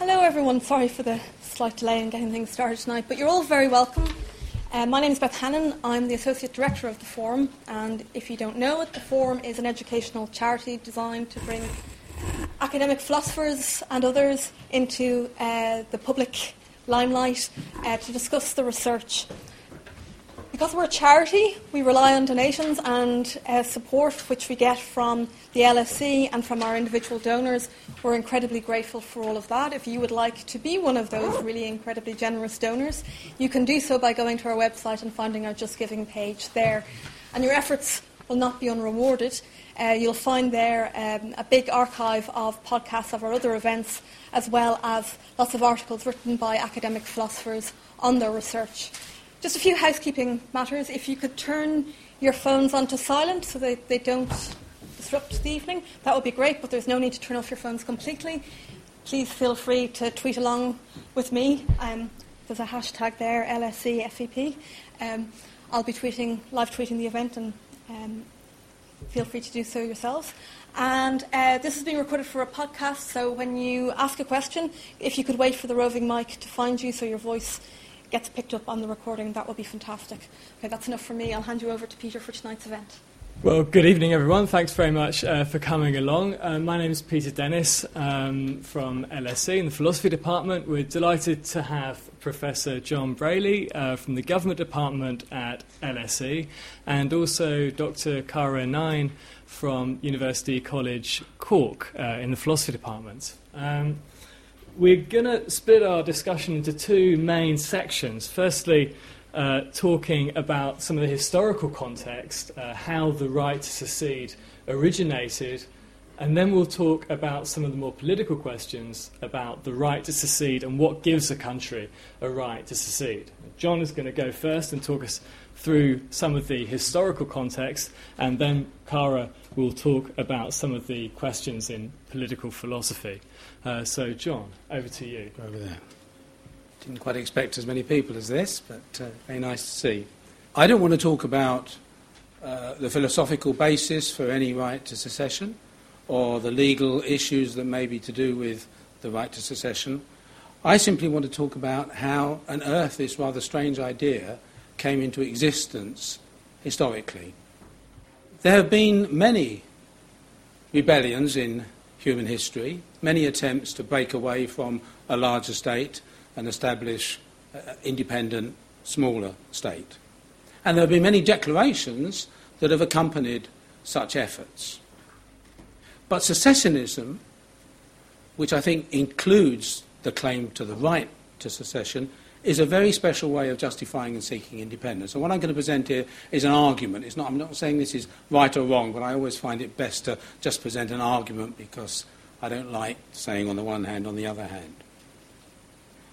Hello, everyone. Sorry for the slight delay in getting things started tonight, but you're all very welcome. Uh, my name is Beth Hannon. I'm the Associate Director of the Forum, and if you don't know it, the Forum is an educational charity designed to bring academic philosophers and others into uh, the public limelight uh, to discuss the research because we're a charity, we rely on donations and uh, support which we get from the LSE and from our individual donors. We're incredibly grateful for all of that. If you would like to be one of those really incredibly generous donors, you can do so by going to our website and finding our Just Giving page there. And your efforts will not be unrewarded. Uh, you'll find there um, a big archive of podcasts of our other events, as well as lots of articles written by academic philosophers on their research. Just a few housekeeping matters. If you could turn your phones onto silent so that they don't disrupt the evening, that would be great, but there's no need to turn off your phones completely. Please feel free to tweet along with me. Um, there's a hashtag there, LSE Um, I'll be tweeting, live tweeting the event, and um, feel free to do so yourselves. And uh, this is being recorded for a podcast, so when you ask a question, if you could wait for the roving mic to find you so your voice gets picked up on the recording, that would be fantastic. Okay, that's enough for me. I'll hand you over to Peter for tonight's event. Well, good evening, everyone. Thanks very much uh, for coming along. Uh, my name is Peter Dennis um, from LSE in the Philosophy Department. We're delighted to have Professor John Breuilly uh, from the Government Department at LSE and also Dr. Cara Nine from University College Cork uh, in the Philosophy Department. Um, we're going to split our discussion into two main sections. Firstly, uh, talking about some of the historical context, uh, how the right to secede originated, and then we'll talk about some of the more political questions about the right to secede and what gives a country a right to secede. John is going to go first and talk us through some of the historical context, and then Cara will talk about some of the questions in political philosophy. Uh, so, John, over to you. Over there. Didn't quite expect as many people as this, but uh, very nice to see. I don't want to talk about uh, the philosophical basis for any right to secession or the legal issues that may be to do with the right to secession. I simply want to talk about how on earth this rather strange idea came into existence historically. There have been many rebellions in human history, many attempts to break away from a larger state and establish an independent, smaller state. And there have been many declarations that have accompanied such efforts. But secessionism, which I think includes the claim to the right to secession, is a very special way of justifying and seeking independence. And what I'm going to present here is an argument. It's not, I'm not saying this is right or wrong, but I always find it best to just present an argument because I don't like saying on the one hand, on the other hand.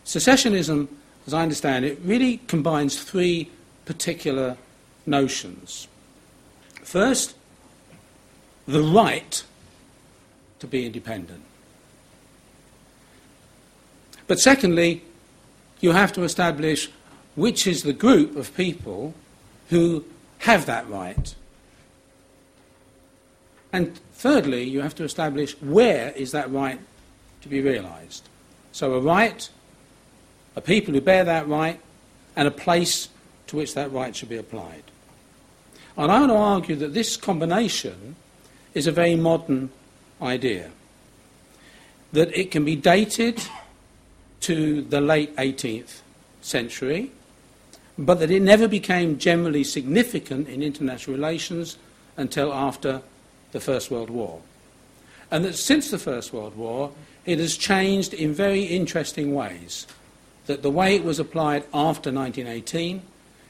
Secessionism, as I understand it, really combines three particular notions. First, the right to be independent. But secondly, you have to establish which is the group of people who have that right. And thirdly, you have to establish where is that right to be realised. So a right, a people who bear that right, and a place to which that right should be applied. And I want to argue that this combination is a very modern idea. That it can be dated to the late 18th century, but that it never became generally significant in international relations until after the First World War. And that since the First World War, it has changed in very interesting ways. That the way it was applied after 1918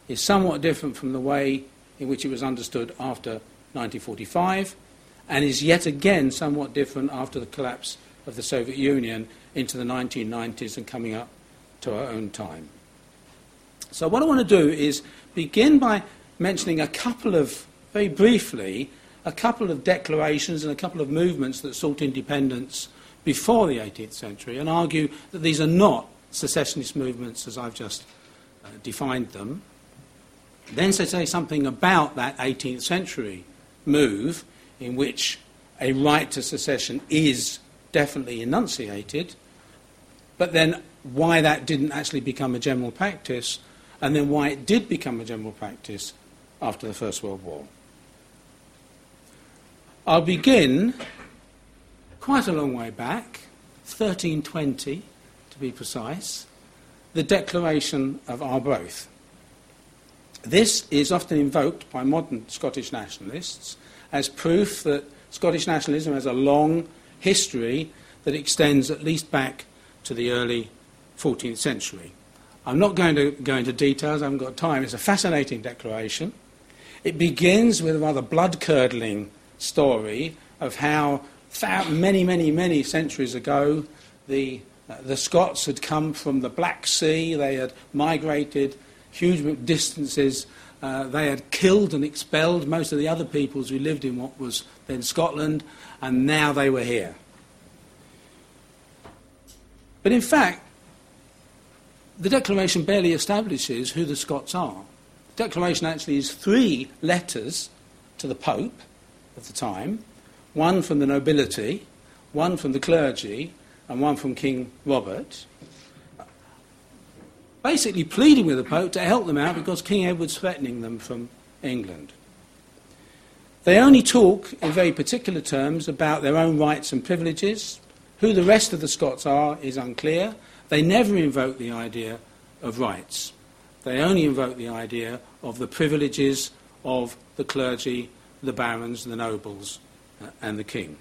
is somewhat different from the way in which it was understood after 1945, and is yet again somewhat different after the collapse of the Soviet Union into the 1990s and coming up to our own time. So, what I want to do is begin by mentioning a couple of, very briefly, a couple of declarations and a couple of movements that sought independence before the 18th century and argue that these are not secessionist movements as I've just uh, defined them. Then to say something about that 18th century move in which a right to secession is definitely enunciated, but then why that didn't actually become a general practice, and then why it did become a general practice after the First World War. I'll begin quite a long way back, 1320 to be precise, the Declaration of Arbroath. This is often invoked by modern Scottish nationalists as proof that Scottish nationalism has a long history that extends at least back to the early 14th century. I'm not going to go into details, I haven't got time. It's a fascinating declaration. It begins with a rather blood curdling story of how many, many, many centuries ago the, the Scots had come from the Black Sea, they had migrated huge distances. Uh, they had killed and expelled most of the other peoples who lived in what was then Scotland, and now they were here. But in fact, the Declaration barely establishes who the Scots are. The Declaration actually is three letters to the Pope of the time one from the nobility, one from the clergy, and one from King Robert basically pleading with the Pope to help them out because King Edward's threatening them from England. They only talk in very particular terms about their own rights and privileges. Who the rest of the Scots are is unclear. They never invoke the idea of rights. They only invoke the idea of the privileges of the clergy, the barons, the nobles, uh, and the king.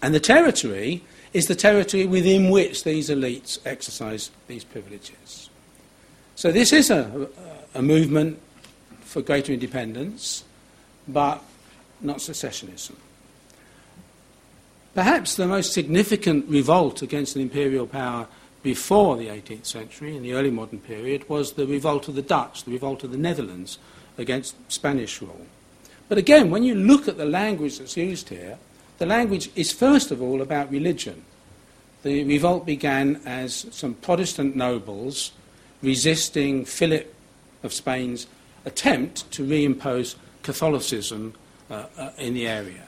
And the territory is the territory within which these elites exercise these privileges. So this is a, a movement for greater independence, but not secessionism. Perhaps the most significant revolt against an imperial power before the 18th century, in the early modern period, was the revolt of the Dutch, the revolt of the Netherlands against Spanish rule. But again, when you look at the language that's used here, the language is first of all about religion. The revolt began as some Protestant nobles resisting Philip of Spain's attempt to reimpose Catholicism uh, uh, in the area.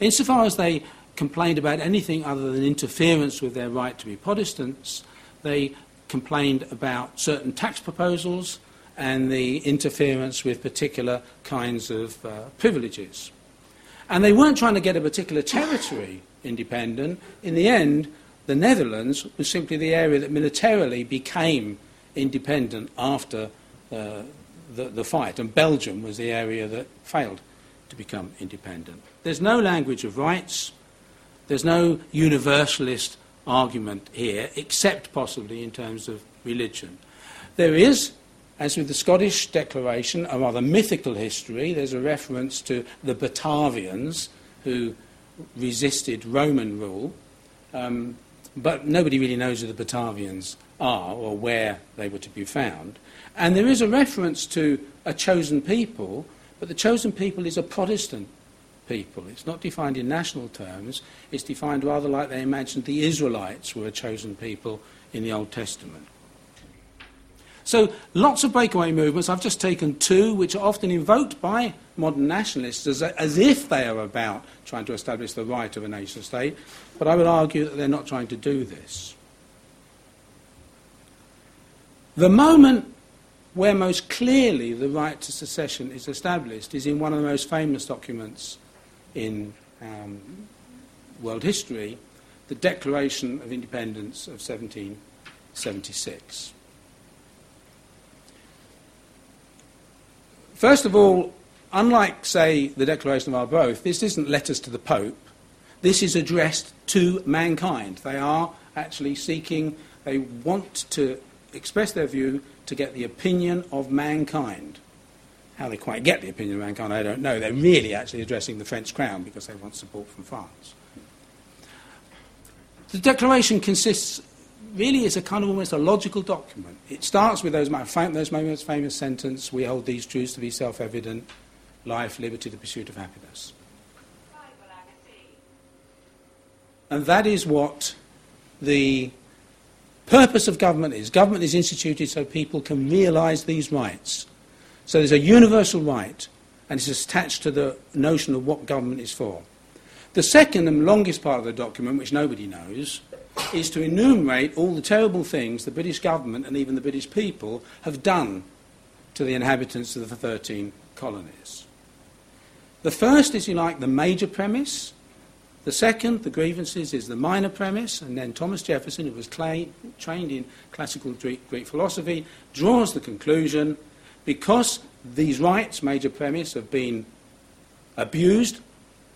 Insofar as they complained about anything other than interference with their right to be Protestants, they complained about certain tax proposals and the interference with particular kinds of uh, privileges. And they weren't trying to get a particular territory independent. In the end, the Netherlands was simply the area that militarily became independent after uh, the, the fight, and Belgium was the area that failed to become independent. There's no language of rights, there's no universalist argument here, except possibly in terms of religion. There is as with the Scottish Declaration, a rather mythical history. There's a reference to the Batavians who resisted Roman rule, um, but nobody really knows who the Batavians are or where they were to be found. And there is a reference to a chosen people, but the chosen people is a Protestant people. It's not defined in national terms, it's defined rather like they imagined the Israelites were a chosen people in the Old Testament. So lots of breakaway movements. I've just taken two, which are often invoked by modern nationalists as, as if they are about trying to establish the right of a nation state, but I would argue that they're not trying to do this. The moment where most clearly the right to secession is established is in one of the most famous documents in um, world history, the Declaration of Independence of 1776. First of all, unlike, say, the Declaration of Arbroath, this isn't letters to the Pope. This is addressed to mankind. They are actually seeking, they want to express their view to get the opinion of mankind. How they quite get the opinion of mankind, I don't know. They're really actually addressing the French crown because they want support from France. The declaration consists really is a kind of almost a logical document. It starts with those, famous sentence, we hold these truths to be self-evident, life, liberty, the pursuit of happiness. And that is what the purpose of government is. Government is instituted so people can realise these rights. So there's a universal right, and it's attached to the notion of what government is for. The second and longest part of the document, which nobody knows, is to enumerate all the terrible things the British government and even the British people have done to the inhabitants of the 13 colonies. The first is, you like, the major premise. The second, the grievances, is the minor premise, and then Thomas Jefferson, who was trained in classical Greek philosophy, draws the conclusion because these rights, major premise, have been abused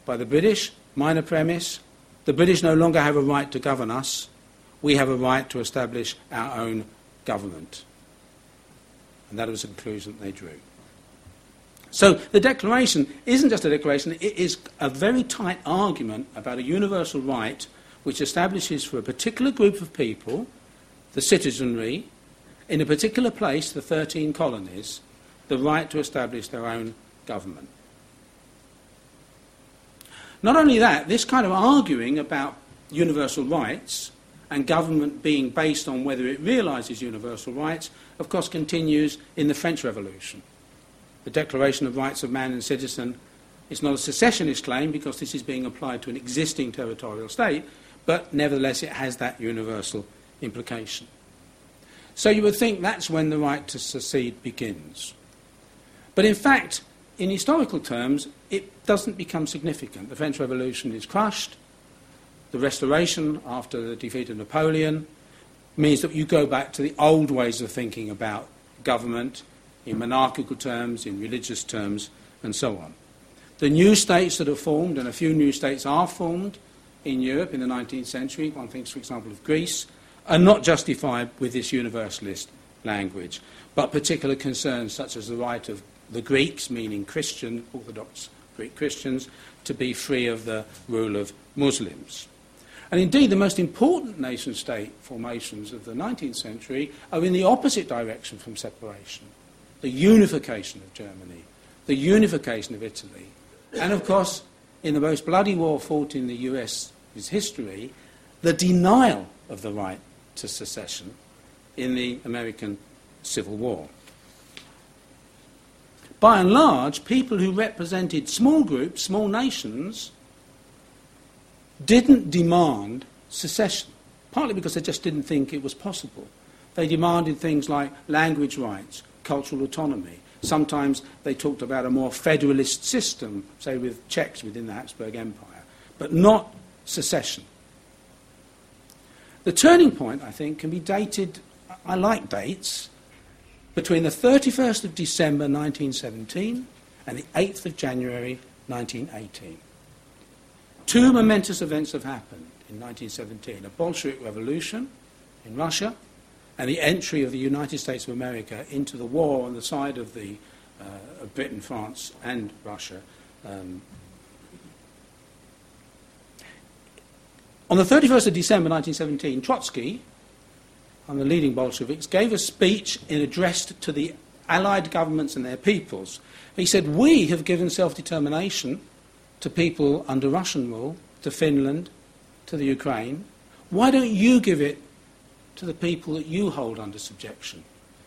by the British, minor premise, the British no longer have a right to govern us, we have a right to establish our own government. And that was the conclusion that they drew. So the declaration isn't just a declaration, it is a very tight argument about a universal right which establishes for a particular group of people, the citizenry, in a particular place, the 13 colonies, the right to establish their own government. Not only that, this kind of arguing about universal rights and government being based on whether it realises universal rights, of course, continues in the French Revolution. The Declaration of Rights of Man and Citizen is not a secessionist claim because this is being applied to an existing territorial state, but nevertheless it has that universal implication. So you would think that's when the right to secede begins. But in fact, in historical terms, it doesn't become significant. The French Revolution is crushed. The Restoration, after the defeat of Napoleon, means that you go back to the old ways of thinking about government in monarchical terms, in religious terms, and so on. The new states that are formed, and a few new states are formed in Europe in the 19th century, one thinks, for example, of Greece, are not justified with this universalist language, but particular concerns such as the right of the Greeks, meaning Christian, Orthodox Greek Christians, to be free of the rule of Muslims. And indeed, the most important nation state formations of the 19th century are in the opposite direction from separation the unification of Germany, the unification of Italy, and of course, in the most bloody war fought in the US's history, the denial of the right to secession in the American Civil War by and large, people who represented small groups, small nations, didn't demand secession, partly because they just didn't think it was possible. They demanded things like language rights, cultural autonomy. Sometimes they talked about a more federalist system, say with Czechs within the Habsburg Empire, but not secession. The turning point, I think, can be dated, I like dates, between the 31st of December 1917 and the 8th of January 1918. Two momentous events have happened in 1917 a Bolshevik revolution in Russia and the entry of the United States of America into the war on the side of, the, uh, of Britain, France, and Russia. Um, on the 31st of December 1917, Trotsky, and the leading Bolsheviks, gave a speech addressed to the Allied governments and their peoples. He said, We have given self determination to people under Russian rule, to Finland, to the Ukraine. Why don't you give it to the people that you hold under subjection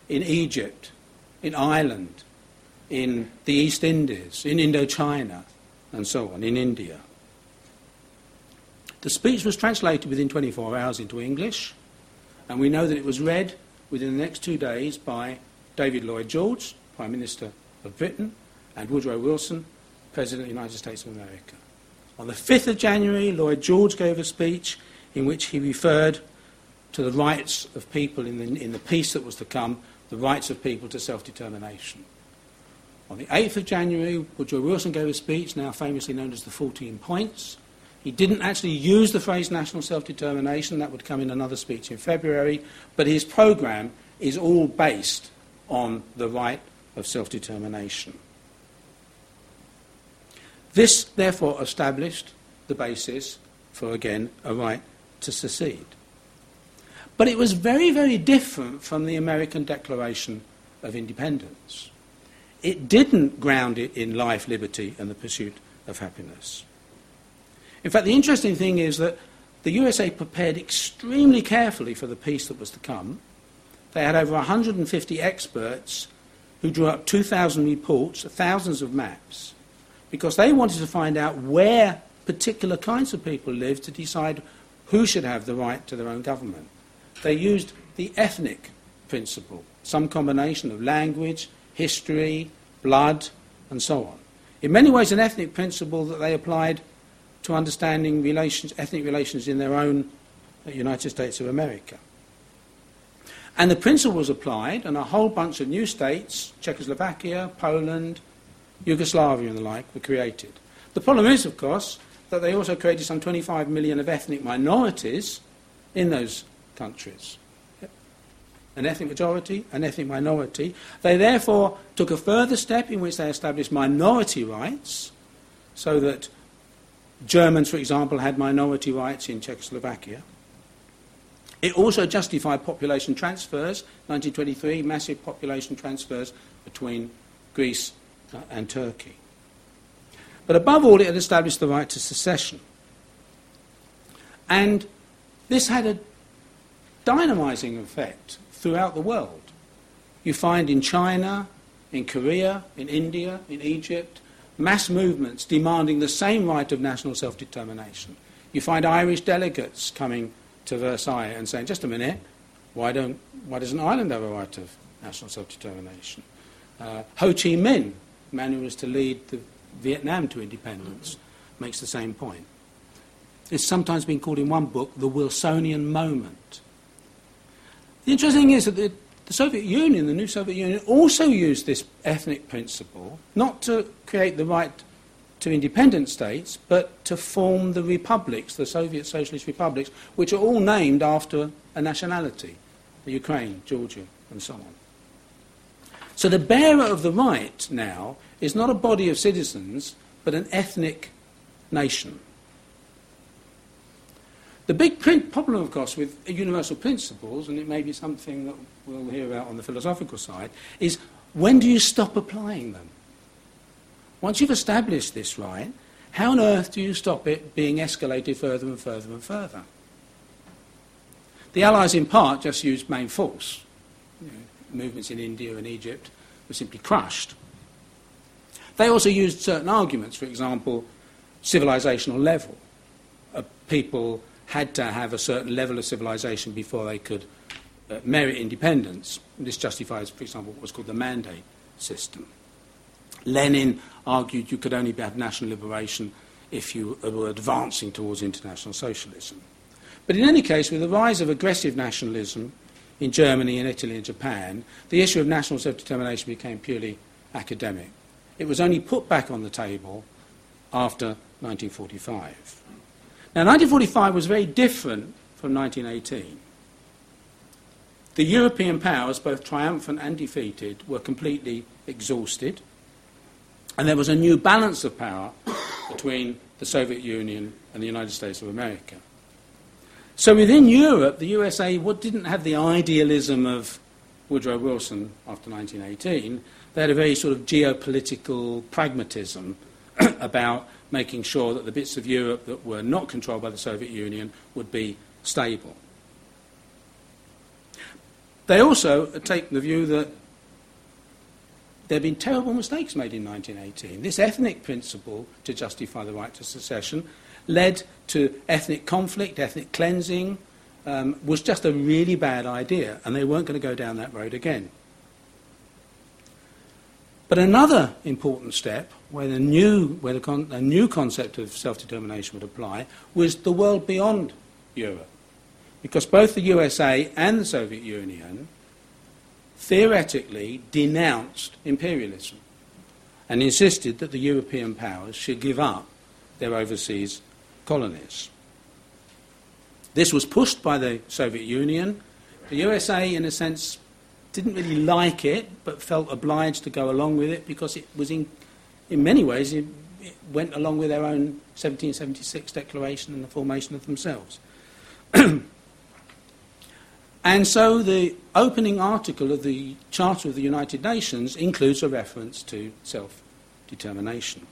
in Egypt, in Ireland, in the East Indies, in Indochina, and so on, in India? The speech was translated within 24 hours into English. And we know that it was read within the next two days by David Lloyd George, Prime Minister of Britain, and Woodrow Wilson, President of the United States of America. On the 5th of January, Lloyd George gave a speech in which he referred to the rights of people in the, in the peace that was to come, the rights of people to self determination. On the 8th of January, Woodrow Wilson gave a speech now famously known as the 14 Points, he didn't actually use the phrase national self determination, that would come in another speech in February, but his programme is all based on the right of self determination. This, therefore, established the basis for, again, a right to secede. But it was very, very different from the American Declaration of Independence. It didn't ground it in life, liberty, and the pursuit of happiness. In fact, the interesting thing is that the USA prepared extremely carefully for the peace that was to come. They had over 150 experts who drew up 2,000 reports, thousands of maps, because they wanted to find out where particular kinds of people lived to decide who should have the right to their own government. They used the ethnic principle, some combination of language, history, blood, and so on. In many ways, an ethnic principle that they applied to understanding relations, ethnic relations in their own uh, United States of America. And the principle was applied, and a whole bunch of new states, Czechoslovakia, Poland, Yugoslavia, and the like, were created. The problem is, of course, that they also created some 25 million of ethnic minorities in those countries. An ethnic majority, an ethnic minority. They therefore took a further step in which they established minority rights, so that Germans, for example, had minority rights in Czechoslovakia. It also justified population transfers, 1923, massive population transfers between Greece uh, and Turkey. But above all, it had established the right to secession. And this had a dynamizing effect throughout the world. You find in China, in Korea, in India, in Egypt, mass movements demanding the same right of national self determination. You find Irish delegates coming to Versailles and saying, just a minute, why, don't, why doesn't Ireland have a right of national self determination? Uh, Ho Chi Minh, man who was to lead Vietnam to independence, makes the same point. It's sometimes been called in one book the Wilsonian moment. The interesting thing is that the, the Soviet Union, the new Soviet Union, also used this ethnic principle not to create the right to independent states, but to form the republics, the Soviet Socialist republics, which are all named after a nationality Ukraine, Georgia, and so on. So the bearer of the right now is not a body of citizens, but an ethnic nation. The big problem, of course, with universal principles, and it may be something that we'll hear about on the philosophical side, is when do you stop applying them? Once you've established this right, how on earth do you stop it being escalated further and further and further? The Allies, in part, just used main force. You know, movements in India and Egypt were simply crushed. They also used certain arguments, for example, civilizational level. Uh, people had to have a certain level of civilization before they could uh, merit independence. This justifies, for example, what was called the mandate system. Lenin argued you could only have national liberation if you were advancing towards international socialism. But in any case, with the rise of aggressive nationalism in Germany and Italy and Japan, the issue of national self determination became purely academic. It was only put back on the table after 1945. Now, 1945 was very different from 1918. The European powers, both triumphant and defeated, were completely exhausted. And there was a new balance of power between the Soviet Union and the United States of America. So within Europe, the USA didn't have the idealism of Woodrow Wilson after 1918. They had a very sort of geopolitical pragmatism about making sure that the bits of Europe that were not controlled by the Soviet Union would be stable. They also take the view that there have been terrible mistakes made in 1918. This ethnic principle to justify the right to secession led to ethnic conflict, ethnic cleansing, um, was just a really bad idea, and they weren't going to go down that road again. But another important step, where, the new, where the con- a new concept of self determination would apply, was the world beyond Europe. Because both the USA and the Soviet Union theoretically denounced imperialism and insisted that the European powers should give up their overseas colonies. This was pushed by the Soviet Union. The USA, in a sense, didn't really like it, but felt obliged to go along with it because it was, in, in many ways, it, it went along with their own 1776 declaration and the formation of themselves. And so the opening article of the Charter of the United Nations includes a reference to self determination.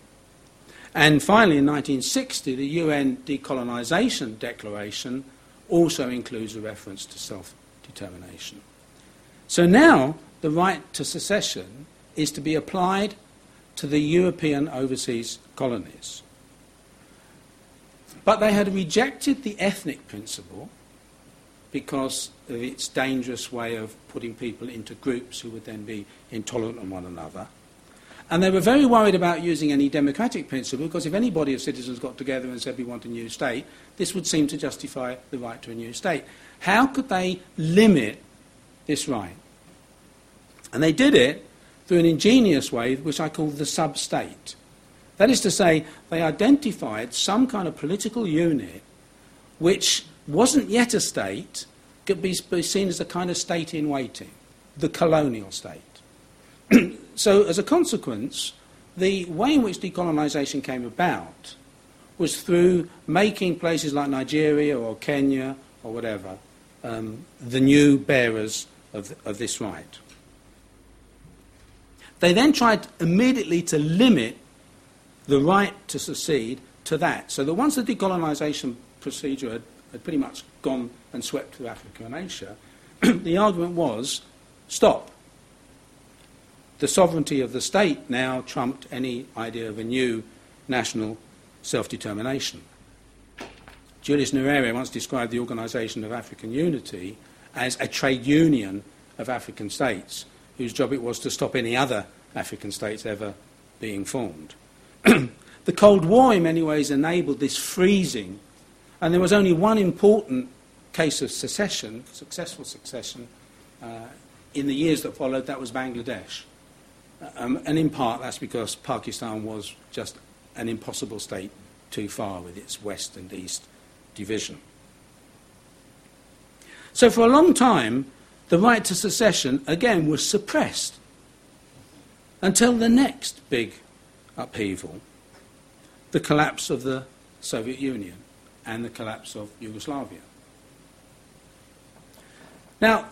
And finally, in 1960, the UN Decolonisation Declaration also includes a reference to self determination. So now the right to secession is to be applied to the European overseas colonies. But they had rejected the ethnic principle because of its dangerous way of putting people into groups who would then be intolerant of one another. And they were very worried about using any democratic principle because if any body of citizens got together and said we want a new state, this would seem to justify the right to a new state. How could they limit this right? And they did it through an ingenious way, which I call the sub state. That is to say, they identified some kind of political unit which wasn't yet a state, could be seen as a kind of state in waiting, the colonial state. so, as a consequence, the way in which decolonisation came about was through making places like Nigeria or Kenya or whatever um, the new bearers of, of this right. They then tried immediately to limit the right to secede to that. So that once the decolonisation procedure had, had pretty much gone and swept through Africa and Asia, the argument was stop. The sovereignty of the state now trumped any idea of a new national self determination. Julius Nyerere once described the Organization of African Unity as a trade union of African states, whose job it was to stop any other African states ever being formed. the Cold War, in many ways, enabled this freezing, and there was only one important case of secession, successful secession, uh, in the years that followed, that was Bangladesh. Um, and in part, that's because Pakistan was just an impossible state too far with its west and east division. So, for a long time, the right to secession, again, was suppressed until the next big upheaval, the collapse of the Soviet Union and the collapse of Yugoslavia. Now,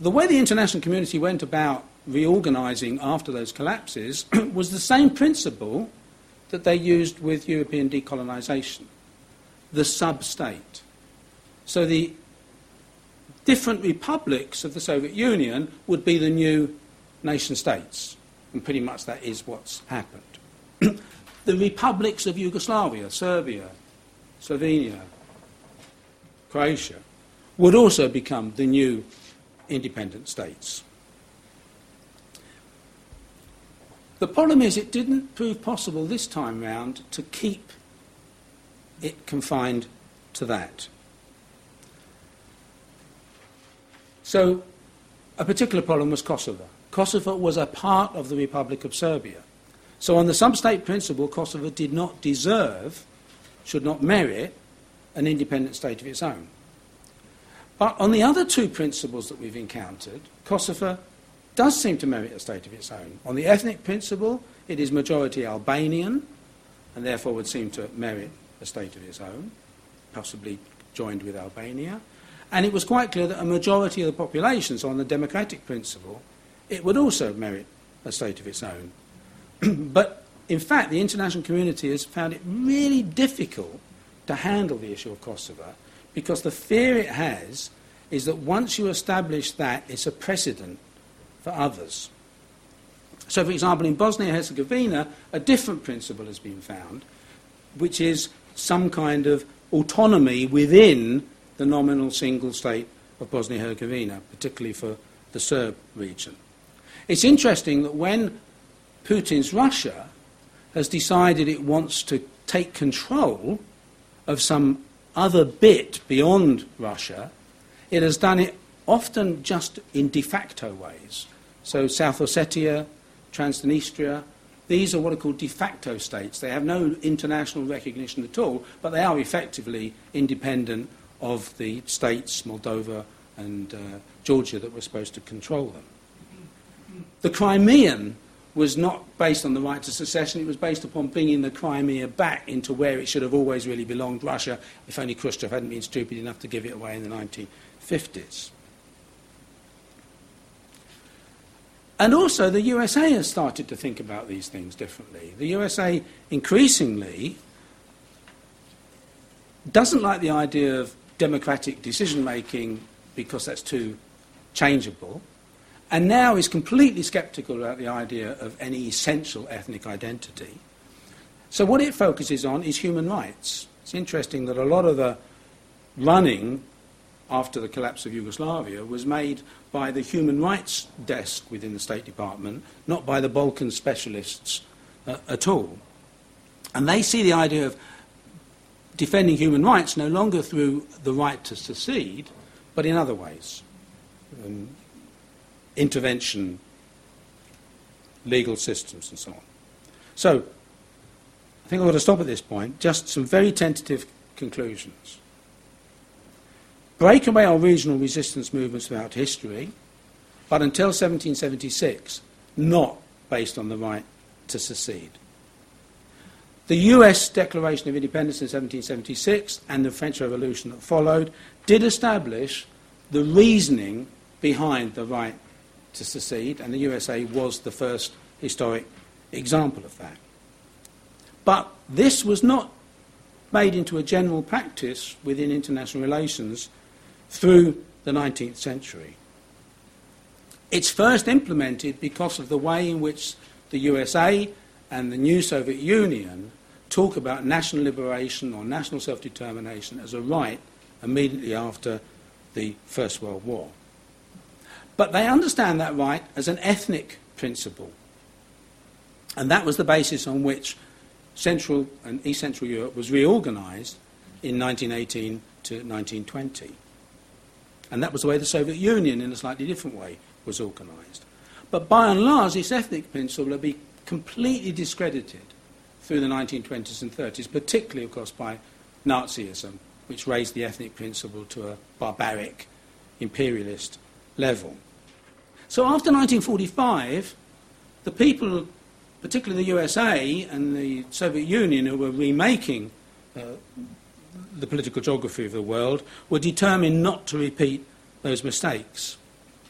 the way the international community went about reorganising after those collapses was the same principle that they used with European decolonisation the sub state. So the different republics of the Soviet Union would be the new nation states. And pretty much that is what's happened. the republics of Yugoslavia, Serbia, Slovenia, Croatia, would also become the new independent states. The problem is it didn't prove possible this time round to keep it confined to that. So, a particular problem was Kosovo. Kosovo was a part of the Republic of Serbia. So, on the sub-state principle, Kosovo did not deserve, should not merit, an independent state of its own. But on the other two principles that we've encountered, Kosovo does seem to merit a state of its own. On the ethnic principle, it is majority Albanian, and therefore would seem to merit a state of its own, possibly joined with Albania. And it was quite clear that a majority of the population, so on the democratic principle, it would also merit a state of its own. but in fact, the international community has found it really difficult to handle the issue of Kosovo because the fear it has is that once you establish that, it's a precedent for others. So, for example, in Bosnia and Herzegovina, a different principle has been found, which is some kind of autonomy within the nominal single state of Bosnia and Herzegovina, particularly for the Serb region. It's interesting that when Putin's Russia has decided it wants to take control of some other bit beyond Russia, it has done it often just in de facto ways. So South Ossetia, Transnistria, these are what are called de facto states. They have no international recognition at all, but they are effectively independent of the states, Moldova and uh, Georgia, that were supposed to control them. The Crimean was not based on the right to secession, it was based upon bringing the Crimea back into where it should have always really belonged, Russia, if only Khrushchev hadn't been stupid enough to give it away in the 1950s. And also, the USA has started to think about these things differently. The USA increasingly doesn't like the idea of democratic decision making because that's too changeable, and now is completely sceptical about the idea of any essential ethnic identity. So, what it focuses on is human rights. It's interesting that a lot of the running after the collapse of Yugoslavia was made by the human rights desk within the State Department, not by the Balkan specialists uh, at all. And they see the idea of defending human rights no longer through the right to secede, but in other ways. Um, intervention, legal systems, and so on. So, I think I'm going to stop at this point. Just some very tentative conclusions. Breakaway or regional resistance movements throughout history, but until 1776, not based on the right to secede. The US Declaration of Independence in 1776 and the French Revolution that followed did establish the reasoning behind the right to secede, and the USA was the first historic example of that. But this was not made into a general practice within international relations through the 19th century. It's first implemented because of the way in which the USA and the new Soviet Union talk about national liberation or national self determination as a right immediately after the First World War. But they understand that right as an ethnic principle. And that was the basis on which Central and East Central Europe was reorganized in 1918 to 1920. And that was the way the Soviet Union, in a slightly different way, was organized. But by and large, this ethnic principle had been completely discredited through the 1920s and 30s, particularly, of course, by Nazism, which raised the ethnic principle to a barbaric, imperialist level. So after 1945, the people, particularly the USA and the Soviet Union, who were remaking uh, the political geography of the world, were determined not to repeat those mistakes.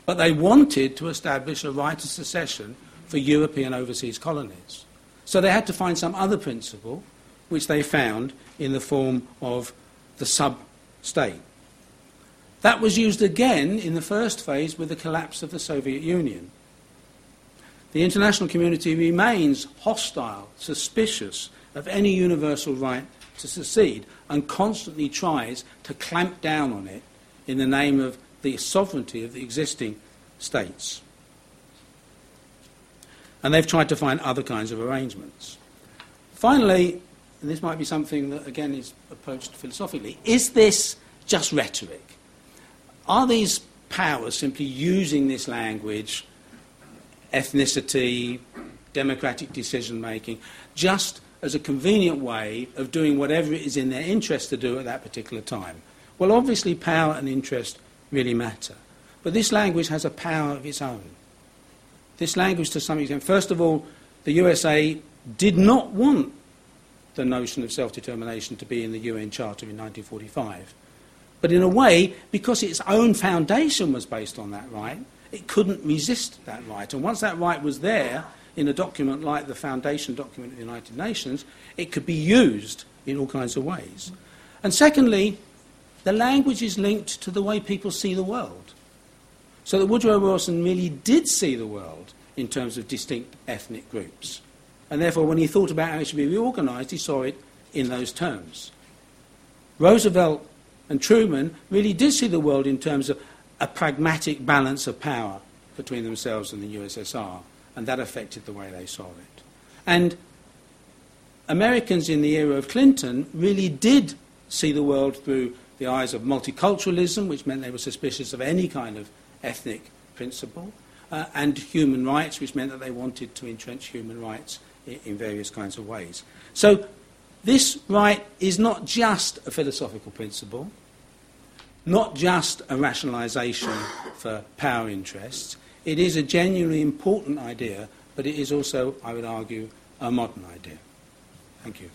But they wanted to establish a right of secession for European overseas colonies. So they had to find some other principle, which they found in the form of the sub state. That was used again in the first phase with the collapse of the Soviet Union. The international community remains hostile, suspicious of any universal right to secede, and constantly tries to clamp down on it in the name of the sovereignty of the existing states. And they've tried to find other kinds of arrangements. Finally, and this might be something that again is approached philosophically, is this just rhetoric? Are these powers simply using this language, ethnicity, democratic decision making, just as a convenient way of doing whatever it is in their interest to do at that particular time? Well, obviously, power and interest really matter. But this language has a power of its own. This language, to some extent, first of all, the USA did not want the notion of self determination to be in the UN Charter in 1945. But in a way, because its own foundation was based on that right, it couldn't resist that right. And once that right was there in a document like the foundation document of the United Nations, it could be used in all kinds of ways. And secondly, the language is linked to the way people see the world. So that Woodrow Wilson really did see the world in terms of distinct ethnic groups. And therefore, when he thought about how it should be reorganized, he saw it in those terms. Roosevelt and Truman really did see the world in terms of a pragmatic balance of power between themselves and the USSR, and that affected the way they saw it. And Americans in the era of Clinton really did see the world through the eyes of multiculturalism, which meant they were suspicious of any kind of ethnic principle, uh, and human rights, which meant that they wanted to entrench human rights in, in various kinds of ways. So this right is not just a philosophical principle, not just a rationalisation for power interests. It is a genuinely important idea, but it is also, I would argue, a modern idea. Thank you.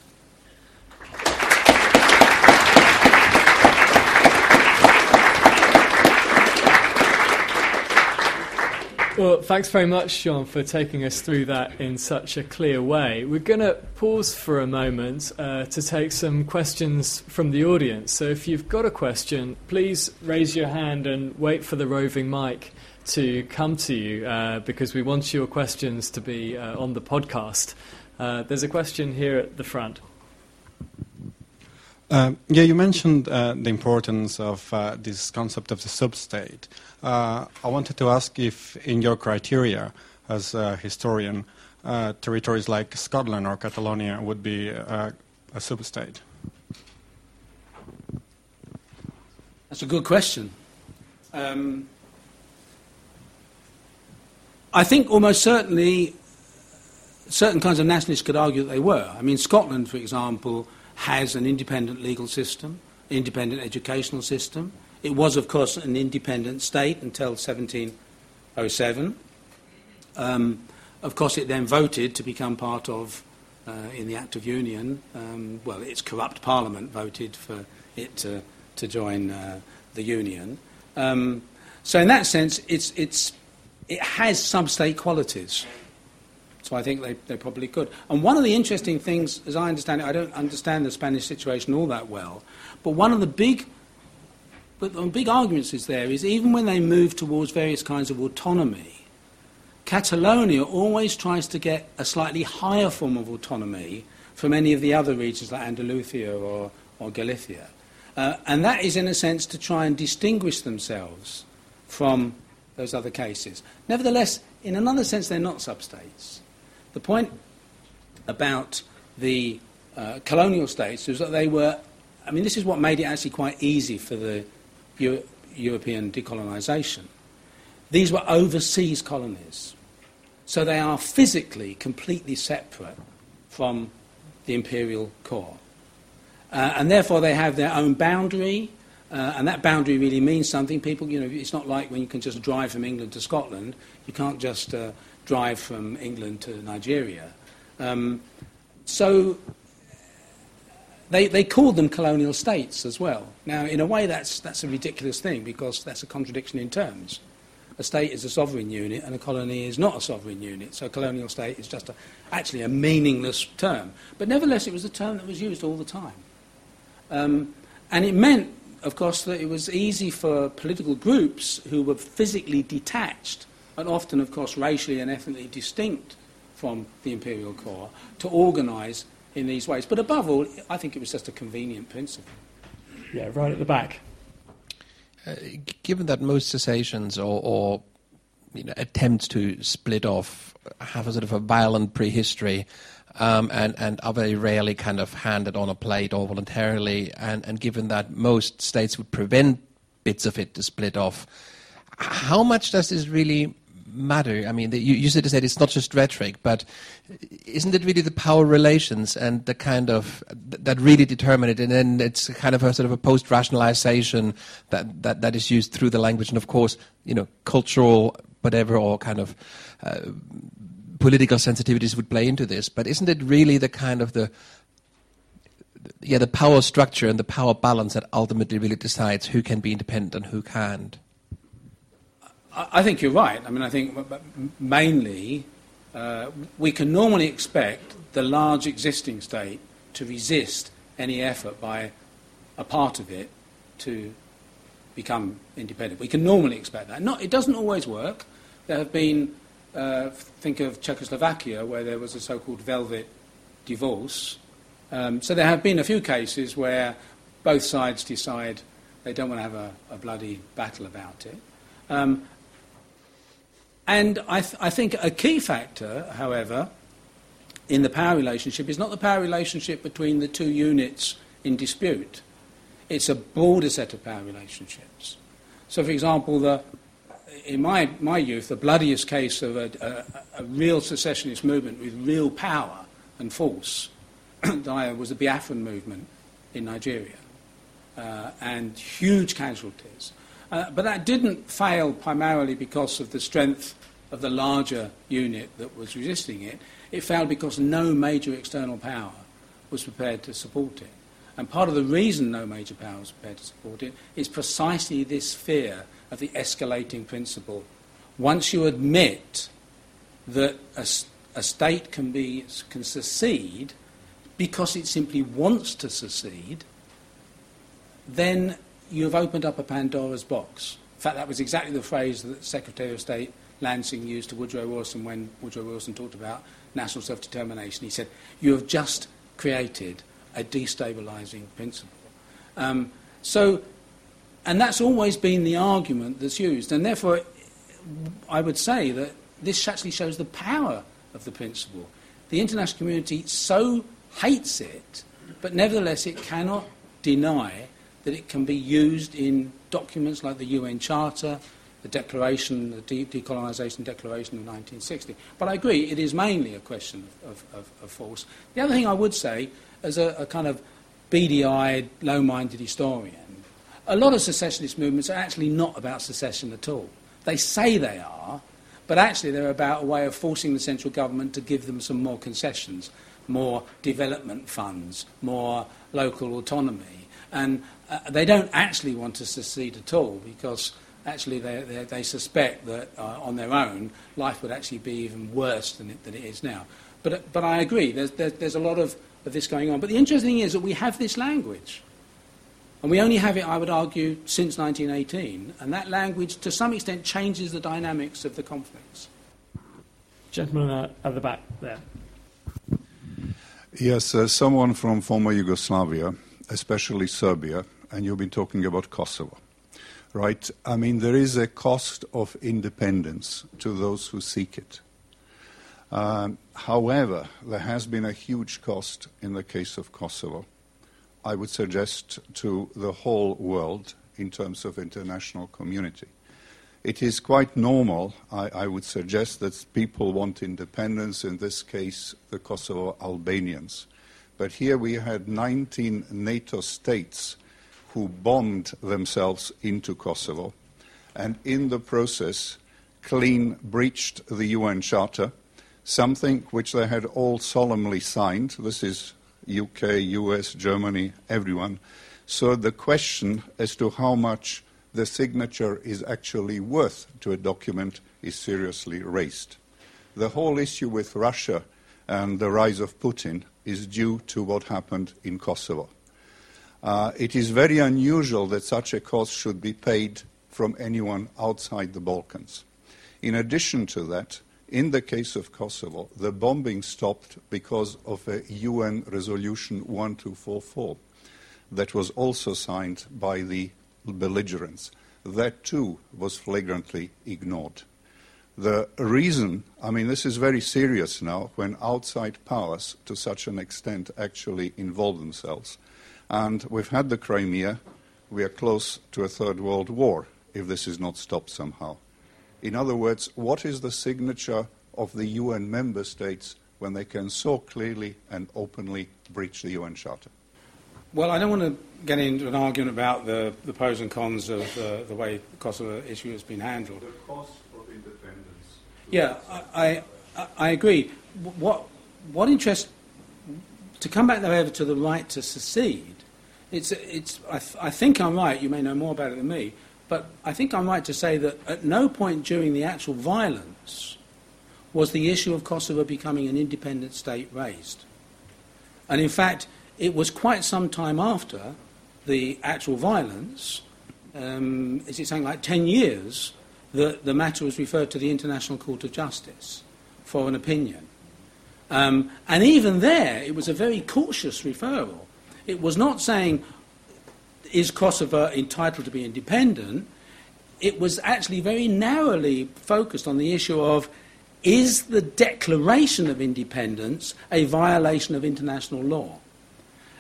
Well, thanks very much, John, for taking us through that in such a clear way. We're going to pause for a moment uh, to take some questions from the audience. So if you've got a question, please raise your hand and wait for the roving mic to come to you uh, because we want your questions to be uh, on the podcast. Uh, there's a question here at the front. Um, yeah, you mentioned uh, the importance of uh, this concept of the substate. Uh, I wanted to ask if, in your criteria as a historian, uh, territories like Scotland or Catalonia would be uh, a substate. That's a good question. Um, I think almost certainly certain kinds of nationalists could argue that they were. I mean, Scotland, for example, has an independent legal system, independent educational system. It was, of course, an independent state until 1707. Um, of course, it then voted to become part of, uh, in the Act of Union, um, well, its corrupt parliament voted for it to, to join uh, the Union. Um, so, in that sense, it's, it's, it has some state qualities. So I think they, they probably could. And one of the interesting things, as I understand it, I don't understand the Spanish situation all that well, but one of the big, but the big argument is there is even when they move towards various kinds of autonomy, Catalonia always tries to get a slightly higher form of autonomy from any of the other regions like Andalusia or, or Galicia. Uh, and that is, in a sense, to try and distinguish themselves from those other cases. Nevertheless, in another sense, they're not substates. The point about the uh, colonial states was that they were, I mean, this is what made it actually quite easy for the Euro- European decolonisation. These were overseas colonies. So they are physically completely separate from the imperial core. Uh, and therefore they have their own boundary, uh, and that boundary really means something. People, you know, it's not like when you can just drive from England to Scotland. You can't just uh, drive from England to Nigeria. Um, so they, they called them colonial states as well. Now, in a way, that's, that's a ridiculous thing because that's a contradiction in terms. A state is a sovereign unit and a colony is not a sovereign unit. So, colonial state is just a, actually a meaningless term. But nevertheless, it was a term that was used all the time. Um, and it meant, of course, that it was easy for political groups who were physically detached and often, of course, racially and ethnically distinct from the imperial core, to organise in these ways. But above all, I think it was just a convenient principle. Yeah, right at the back. Uh, given that most secessions or, or you know, attempts to split off have a sort of a violent prehistory um, and, and are very rarely kind of handed on a plate or voluntarily, and, and given that most states would prevent bits of it to split off, how much does this really matter? I mean, you, you said it's not just rhetoric, but isn't it really the power relations and the kind of that really determine it? And then it's kind of a sort of a post-rationalization that, that, that is used through the language, and of course, you know, cultural whatever or kind of uh, political sensitivities would play into this. But isn't it really the kind of the yeah the power structure and the power balance that ultimately really decides who can be independent and who can't? I think you're right. I mean, I think mainly uh, we can normally expect the large existing state to resist any effort by a part of it to become independent. We can normally expect that. Not, it doesn't always work. There have been, uh, think of Czechoslovakia, where there was a so called velvet divorce. Um, so there have been a few cases where both sides decide they don't want to have a, a bloody battle about it. Um, and I, th- I think a key factor, however, in the power relationship is not the power relationship between the two units in dispute. It's a broader set of power relationships. So, for example, the, in my, my youth, the bloodiest case of a, a, a real secessionist movement with real power and force was the Biafran movement in Nigeria, uh, and huge casualties. Uh, but that didn't fail primarily because of the strength of the larger unit that was resisting it. It failed because no major external power was prepared to support it. And part of the reason no major power was prepared to support it is precisely this fear of the escalating principle. Once you admit that a, a state can, be, can secede because it simply wants to secede, then you've opened up a Pandora's box. In fact, that was exactly the phrase that Secretary of State Lansing used to Woodrow Wilson when Woodrow Wilson talked about national self determination. He said, You have just created a destabilizing principle. Um, so, and that's always been the argument that's used. And therefore, I would say that this actually shows the power of the principle. The international community so hates it, but nevertheless it cannot deny that it can be used in documents like the UN Charter, the Declaration, the De- Decolonisation Declaration of 1960. But I agree, it is mainly a question of, of, of force. The other thing I would say, as a, a kind of beady eyed, low minded historian, a lot of secessionist movements are actually not about secession at all. They say they are, but actually they're about a way of forcing the central government to give them some more concessions, more development funds, more local autonomy. And uh, they don't actually want to secede at all because actually they, they, they suspect that uh, on their own life would actually be even worse than it, than it is now. But, uh, but I agree, there's, there's, there's a lot of, of this going on. But the interesting thing is that we have this language. And we only have it, I would argue, since 1918. And that language, to some extent, changes the dynamics of the conflicts. Gentleman at the back there. Yes, uh, someone from former Yugoslavia, especially Serbia, and you've been talking about Kosovo right? I mean, there is a cost of independence to those who seek it. Um, however, there has been a huge cost in the case of Kosovo. I would suggest to the whole world in terms of international community. It is quite normal, I, I would suggest, that people want independence, in this case, the Kosovo Albanians. But here we had 19 NATO states who bombed themselves into Kosovo and in the process clean breached the UN Charter, something which they had all solemnly signed. This is UK, US, Germany, everyone. So the question as to how much the signature is actually worth to a document is seriously raised. The whole issue with Russia and the rise of Putin is due to what happened in Kosovo. Uh, it is very unusual that such a cost should be paid from anyone outside the Balkans. In addition to that, in the case of Kosovo, the bombing stopped because of a UN resolution 1244 that was also signed by the belligerents. That too was flagrantly ignored. The reason, I mean, this is very serious now when outside powers to such an extent actually involve themselves. And we've had the Crimea. We are close to a third world war if this is not stopped somehow. In other words, what is the signature of the UN member states when they can so clearly and openly breach the UN Charter? Well, I don't want to get into an argument about the, the pros and cons of uh, the way the Kosovo issue has been handled. The cost of independence. Yeah, I, I, I agree. What, what interests, to come back, however, to the right to secede, it's, it's, I, th- I think I'm right, you may know more about it than me, but I think I'm right to say that at no point during the actual violence was the issue of Kosovo becoming an independent state raised. And in fact, it was quite some time after the actual violence, um, is it something like 10 years, that the matter was referred to the International Court of Justice for an opinion. Um, and even there, it was a very cautious referral. It was not saying, is Kosovo entitled to be independent? It was actually very narrowly focused on the issue of is the declaration of independence a violation of international law?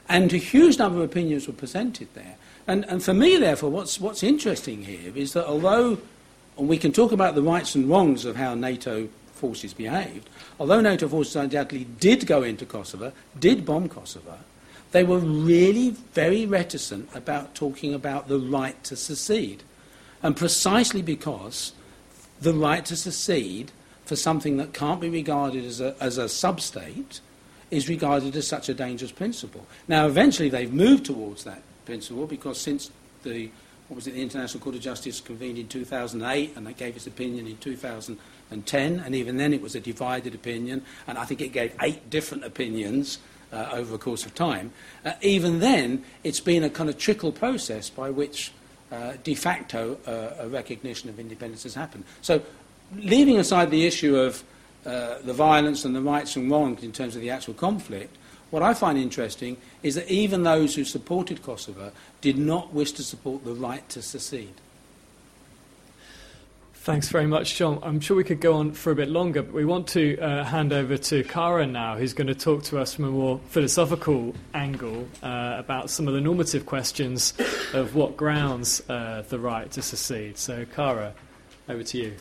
And a huge number of opinions were presented there. And, and for me, therefore, what's, what's interesting here is that although and we can talk about the rights and wrongs of how NATO forces behaved, although NATO forces undoubtedly did go into Kosovo, did bomb Kosovo, they were really very reticent about talking about the right to secede. And precisely because the right to secede for something that can't be regarded as a, as a sub-state is regarded as such a dangerous principle. Now, eventually they've moved towards that principle because since the, what was it, the International Court of Justice convened in 2008 and they gave its opinion in 2010, and even then it was a divided opinion, and I think it gave eight different opinions uh, over a course of time. Uh, even then, it's been a kind of trickle process by which uh, de facto uh, a recognition of independence has happened. So, leaving aside the issue of uh, the violence and the rights and wrongs in terms of the actual conflict, What I find interesting is that even those who supported Kosovo did not wish to support the right to secede. Thanks very much, John. I'm sure we could go on for a bit longer, but we want to uh, hand over to Cara now, who's going to talk to us from a more philosophical angle uh, about some of the normative questions of what grounds uh, the right to secede. So, Cara, over to you.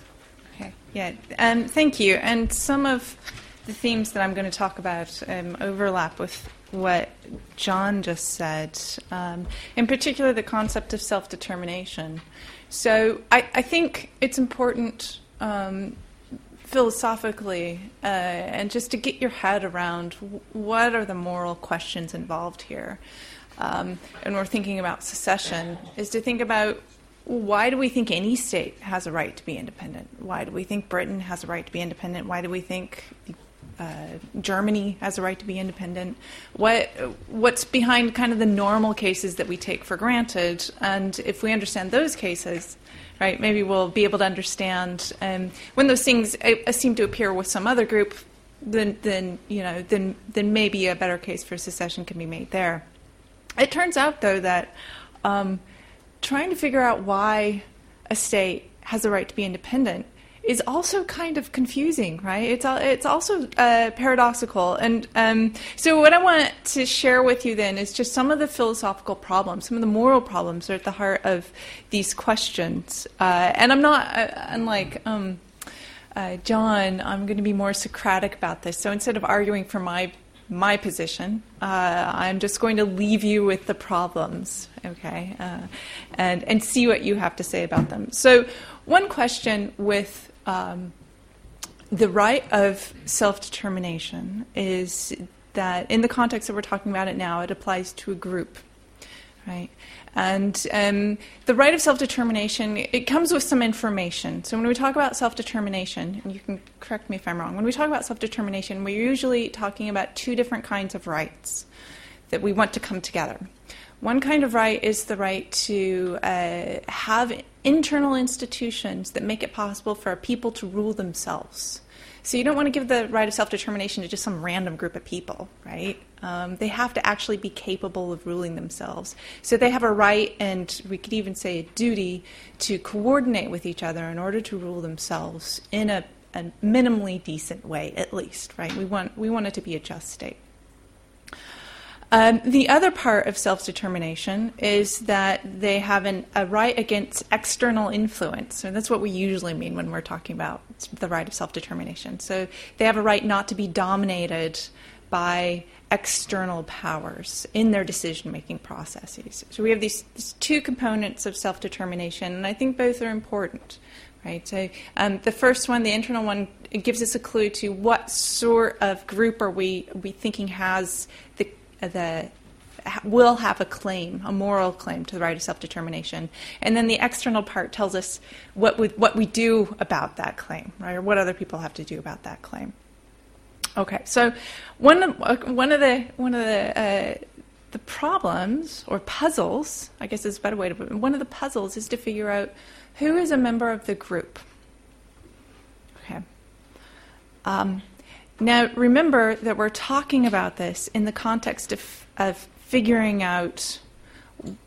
Okay, yeah, um, thank you. And some of the themes that I'm going to talk about um, overlap with what John just said, um, in particular, the concept of self determination. So I, I think it's important um, philosophically uh, and just to get your head around what are the moral questions involved here. Um, and we're thinking about secession, is to think about why do we think any state has a right to be independent? Why do we think Britain has a right to be independent? Why do we think Germany has a right to be independent. What what's behind kind of the normal cases that we take for granted, and if we understand those cases, right, maybe we'll be able to understand um, when those things uh, seem to appear with some other group. Then, then you know, then then maybe a better case for secession can be made there. It turns out, though, that um, trying to figure out why a state has a right to be independent is also kind of confusing, right? It's it's also uh, paradoxical, and um, so what I want to share with you then is just some of the philosophical problems, some of the moral problems that are at the heart of these questions. Uh, and I'm not uh, unlike. Um, uh, John, I'm going to be more Socratic about this. So instead of arguing for my my position, uh, I'm just going to leave you with the problems, okay, uh, and and see what you have to say about them. So one question with um, the right of self determination is that, in the context that we're talking about it now, it applies to a group, right? And um, the right of self determination, it comes with some information. So when we talk about self determination, and you can correct me if I'm wrong, when we talk about self determination, we're usually talking about two different kinds of rights that we want to come together. One kind of right is the right to uh, have internal institutions that make it possible for people to rule themselves. So you don't want to give the right of self determination to just some random group of people, right? Um, they have to actually be capable of ruling themselves. So they have a right, and we could even say a duty, to coordinate with each other in order to rule themselves in a, a minimally decent way, at least, right? We want, we want it to be a just state. Um, the other part of self determination is that they have an, a right against external influence. And that's what we usually mean when we're talking about the right of self determination. So they have a right not to be dominated by external powers in their decision making processes. So we have these, these two components of self determination, and I think both are important. Right. So um, the first one, the internal one, gives us a clue to what sort of group are we we thinking has the that will have a claim, a moral claim to the right of self-determination, and then the external part tells us what we, what we do about that claim, right, or what other people have to do about that claim. Okay, so one of, one of the one of the uh, the problems or puzzles, I guess is a better way to put it. One of the puzzles is to figure out who is a member of the group. Okay. Um, now, remember that we're talking about this in the context of, of figuring out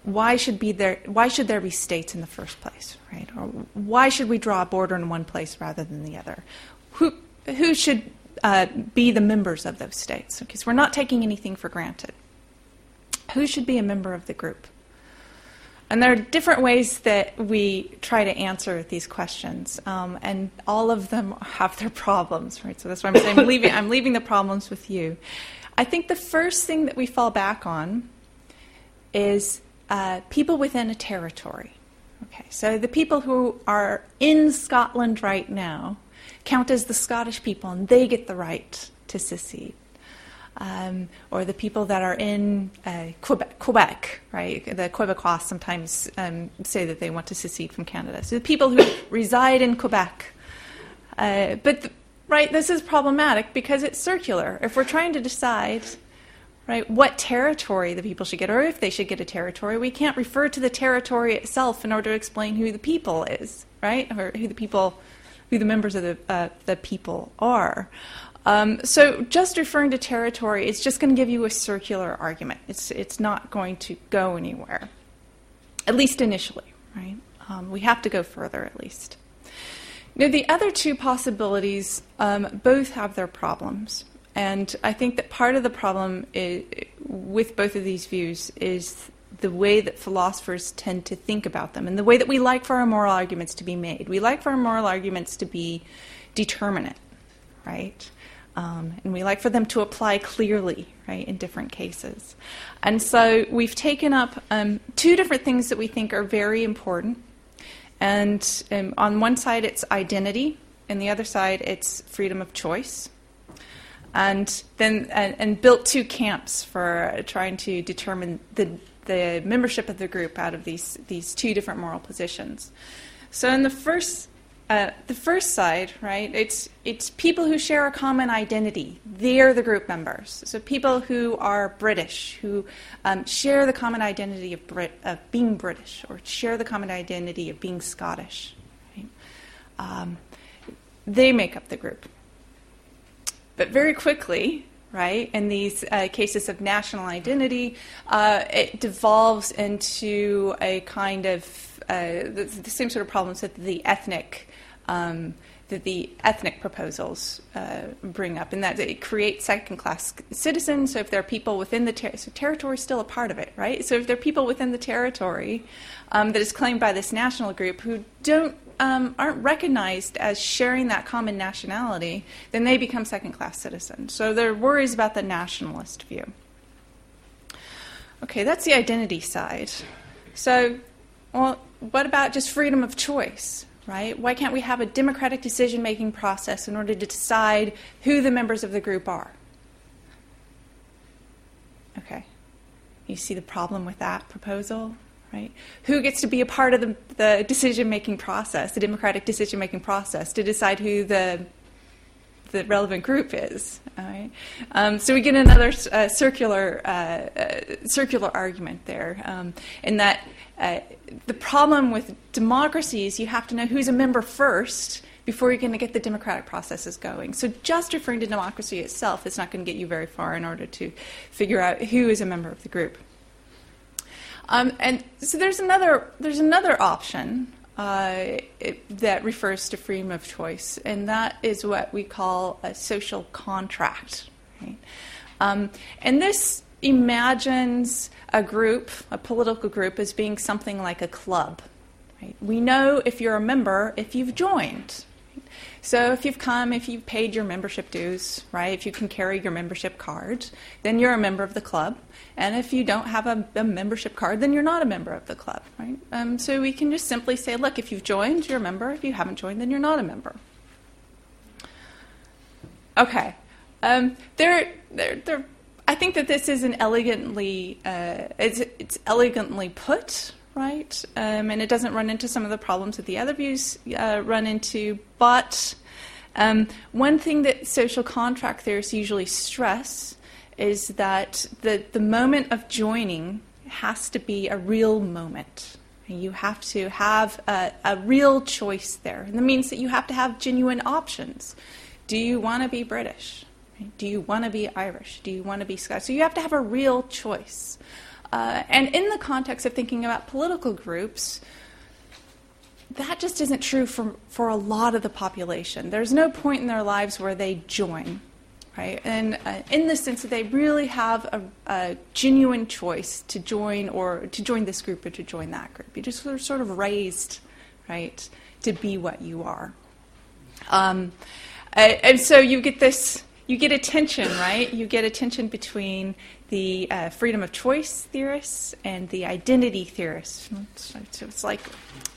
why should be there why should there be states in the first place, right? Or why should we draw a border in one place rather than the other? Who who should uh, be the members of those states? Because we're not taking anything for granted. Who should be a member of the group? And there are different ways that we try to answer these questions, um, and all of them have their problems, right? So that's why I'm saying I'm leaving, I'm leaving the problems with you. I think the first thing that we fall back on is uh, people within a territory. Okay, so the people who are in Scotland right now count as the Scottish people, and they get the right to secede um, or the people that are in uh, Quebec, Quebec, right? The Quebecois sometimes um, say that they want to secede from Canada. So the people who reside in Quebec. Uh, but, right, this is problematic because it's circular. If we're trying to decide, right, what territory the people should get, or if they should get a territory, we can't refer to the territory itself in order to explain who the people is, right? Or who the people, who the members of the, uh, the people are. Um, so just referring to territory is just going to give you a circular argument. It's, it's not going to go anywhere, at least initially, right? Um, we have to go further at least. Now, the other two possibilities um, both have their problems. And I think that part of the problem is, with both of these views is the way that philosophers tend to think about them and the way that we like for our moral arguments to be made. We like for our moral arguments to be determinate, right? Um, and we like for them to apply clearly, right, in different cases. And so we've taken up um, two different things that we think are very important. And um, on one side, it's identity, and the other side, it's freedom of choice. And then, and, and built two camps for trying to determine the, the membership of the group out of these, these two different moral positions. So, in the first uh, the first side, right, it's, it's people who share a common identity. They're the group members. So people who are British, who um, share the common identity of, Brit- of being British, or share the common identity of being Scottish. Um, they make up the group. But very quickly, right, in these uh, cases of national identity, uh, it devolves into a kind of uh, the, the, same sort of problems that the ethnic um, that the ethnic proposals uh, bring up, and that it creates second-class citizens. So if there are people within the ter- so territory, still a part of it, right? So if there are people within the territory um, that is claimed by this national group who don't um, aren't recognized as sharing that common nationality, then they become second-class citizens. So there are worries about the nationalist view. Okay, that's the identity side. So, well, what about just freedom of choice? Right? Why can't we have a democratic decision making process in order to decide who the members of the group are? Okay. You see the problem with that proposal, right? Who gets to be a part of the, the decision making process, the democratic decision making process, to decide who the the relevant group is. Right. Um, so we get another uh, circular uh, uh, circular argument there, um, in that uh, the problem with democracy is you have to know who's a member first before you're going to get the democratic processes going. So just referring to democracy itself is not going to get you very far in order to figure out who is a member of the group. Um, and so there's another there's another option uh, it, that refers to freedom of choice, and that is what we call a social contract. Right? Um, and this imagines a group, a political group, as being something like a club. Right? We know if you're a member if you've joined. So if you've come, if you've paid your membership dues, right, if you can carry your membership card, then you're a member of the club. And if you don't have a, a membership card, then you're not a member of the club, right? Um, so we can just simply say, look, if you've joined, you're a member. If you haven't joined, then you're not a member. Okay. Um, there, there, there I think that this is an elegantly uh, it's, it's, elegantly put, right? Um, and it doesn't run into some of the problems that the other views uh, run into. But um, one thing that social contract theorists usually stress is that the the moment of joining has to be a real moment. You have to have a, a real choice there, and that means that you have to have genuine options. Do you want to be British? Do you want to be Irish? Do you want to be Scottish? So you have to have a real choice. Uh, and in the context of thinking about political groups, that just isn't true for, for a lot of the population. There's no point in their lives where they join, right? And uh, in the sense that they really have a, a, genuine choice to join or to join this group or to join that group. You just are sort of raised, right, to be what you are. Um, and so you get this you get a tension, right? You get a tension between the uh, freedom of choice theorists and the identity theorists. So it's like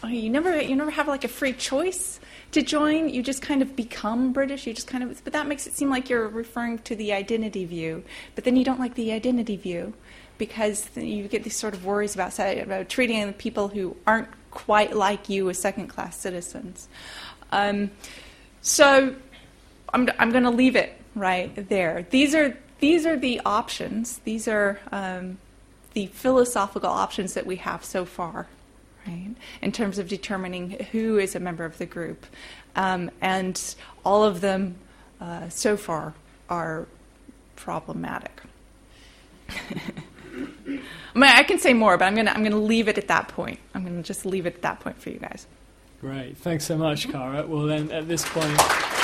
oh, you never you never have like a free choice to join. You just kind of become British. You just kind of, but that makes it seem like you're referring to the identity view. But then you don't like the identity view because you get these sort of worries about, about treating people who aren't quite like you as second class citizens. Um, so I'm, I'm going to leave it right there. These are these are the options. These are um, the philosophical options that we have so far, right? In terms of determining who is a member of the group, um, and all of them uh, so far are problematic. I, mean, I can say more, but I'm to I'm to leave it at that point. I'm to just leave it at that point for you guys. Great. Thanks so much, Cara. Well, then at this point.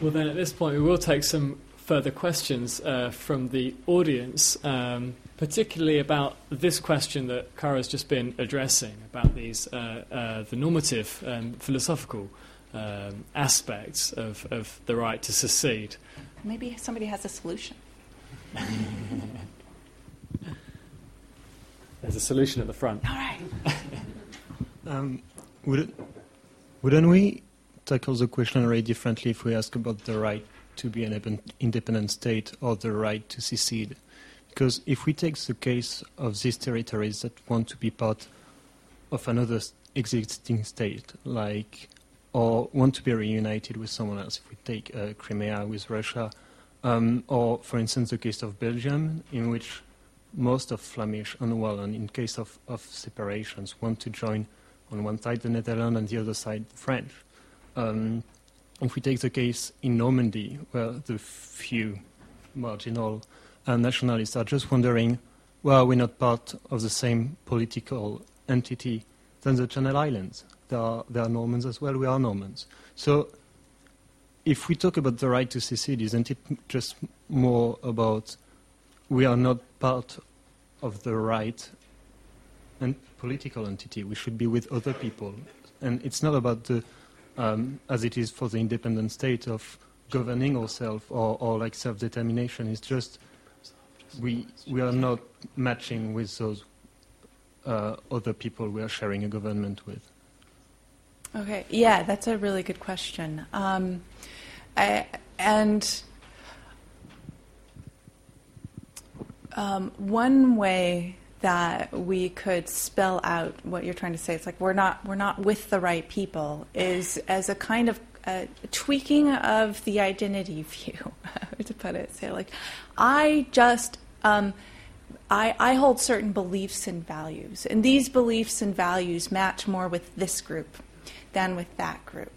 Well, then at this point, we will take some further questions uh, from the audience, um, particularly about this question that Cara's just been addressing about these uh, uh, the normative and philosophical um, aspects of, of the right to secede. Maybe somebody has a solution. There's a solution at the front. All right. um, would, wouldn't we tackle the question very differently if we ask about the right to be an independent state or the right to secede? Because if we take the case of these territories that want to be part of another existing state, like or want to be reunited with someone else, if we take uh, Crimea with Russia, um, or for instance the case of Belgium, in which most of Flemish and Walloon, in case of, of separations, want to join on one side the Netherlands and the other side French. Um, if we take the case in Normandy, where the few marginal uh, nationalists are just wondering, well, are we're not part of the same political entity than the Channel Islands. There are, there are Normans as well, we are Normans. So if we talk about the right to secede, isn't it just more about we are not part of the right and political entity. We should be with other people. And it's not about the, um, as it is for the independent state of governing ourselves or, or like self-determination. It's just we, we are not matching with those uh, other people we are sharing a government with. Okay, yeah, that's a really good question. Um, I, and um, one way that we could spell out what you're trying to say, it's like we're not we're not with the right people, is as a kind of uh, tweaking of the identity view, to put it. Say like, I just um, I, I hold certain beliefs and values, and these beliefs and values match more with this group than with that group.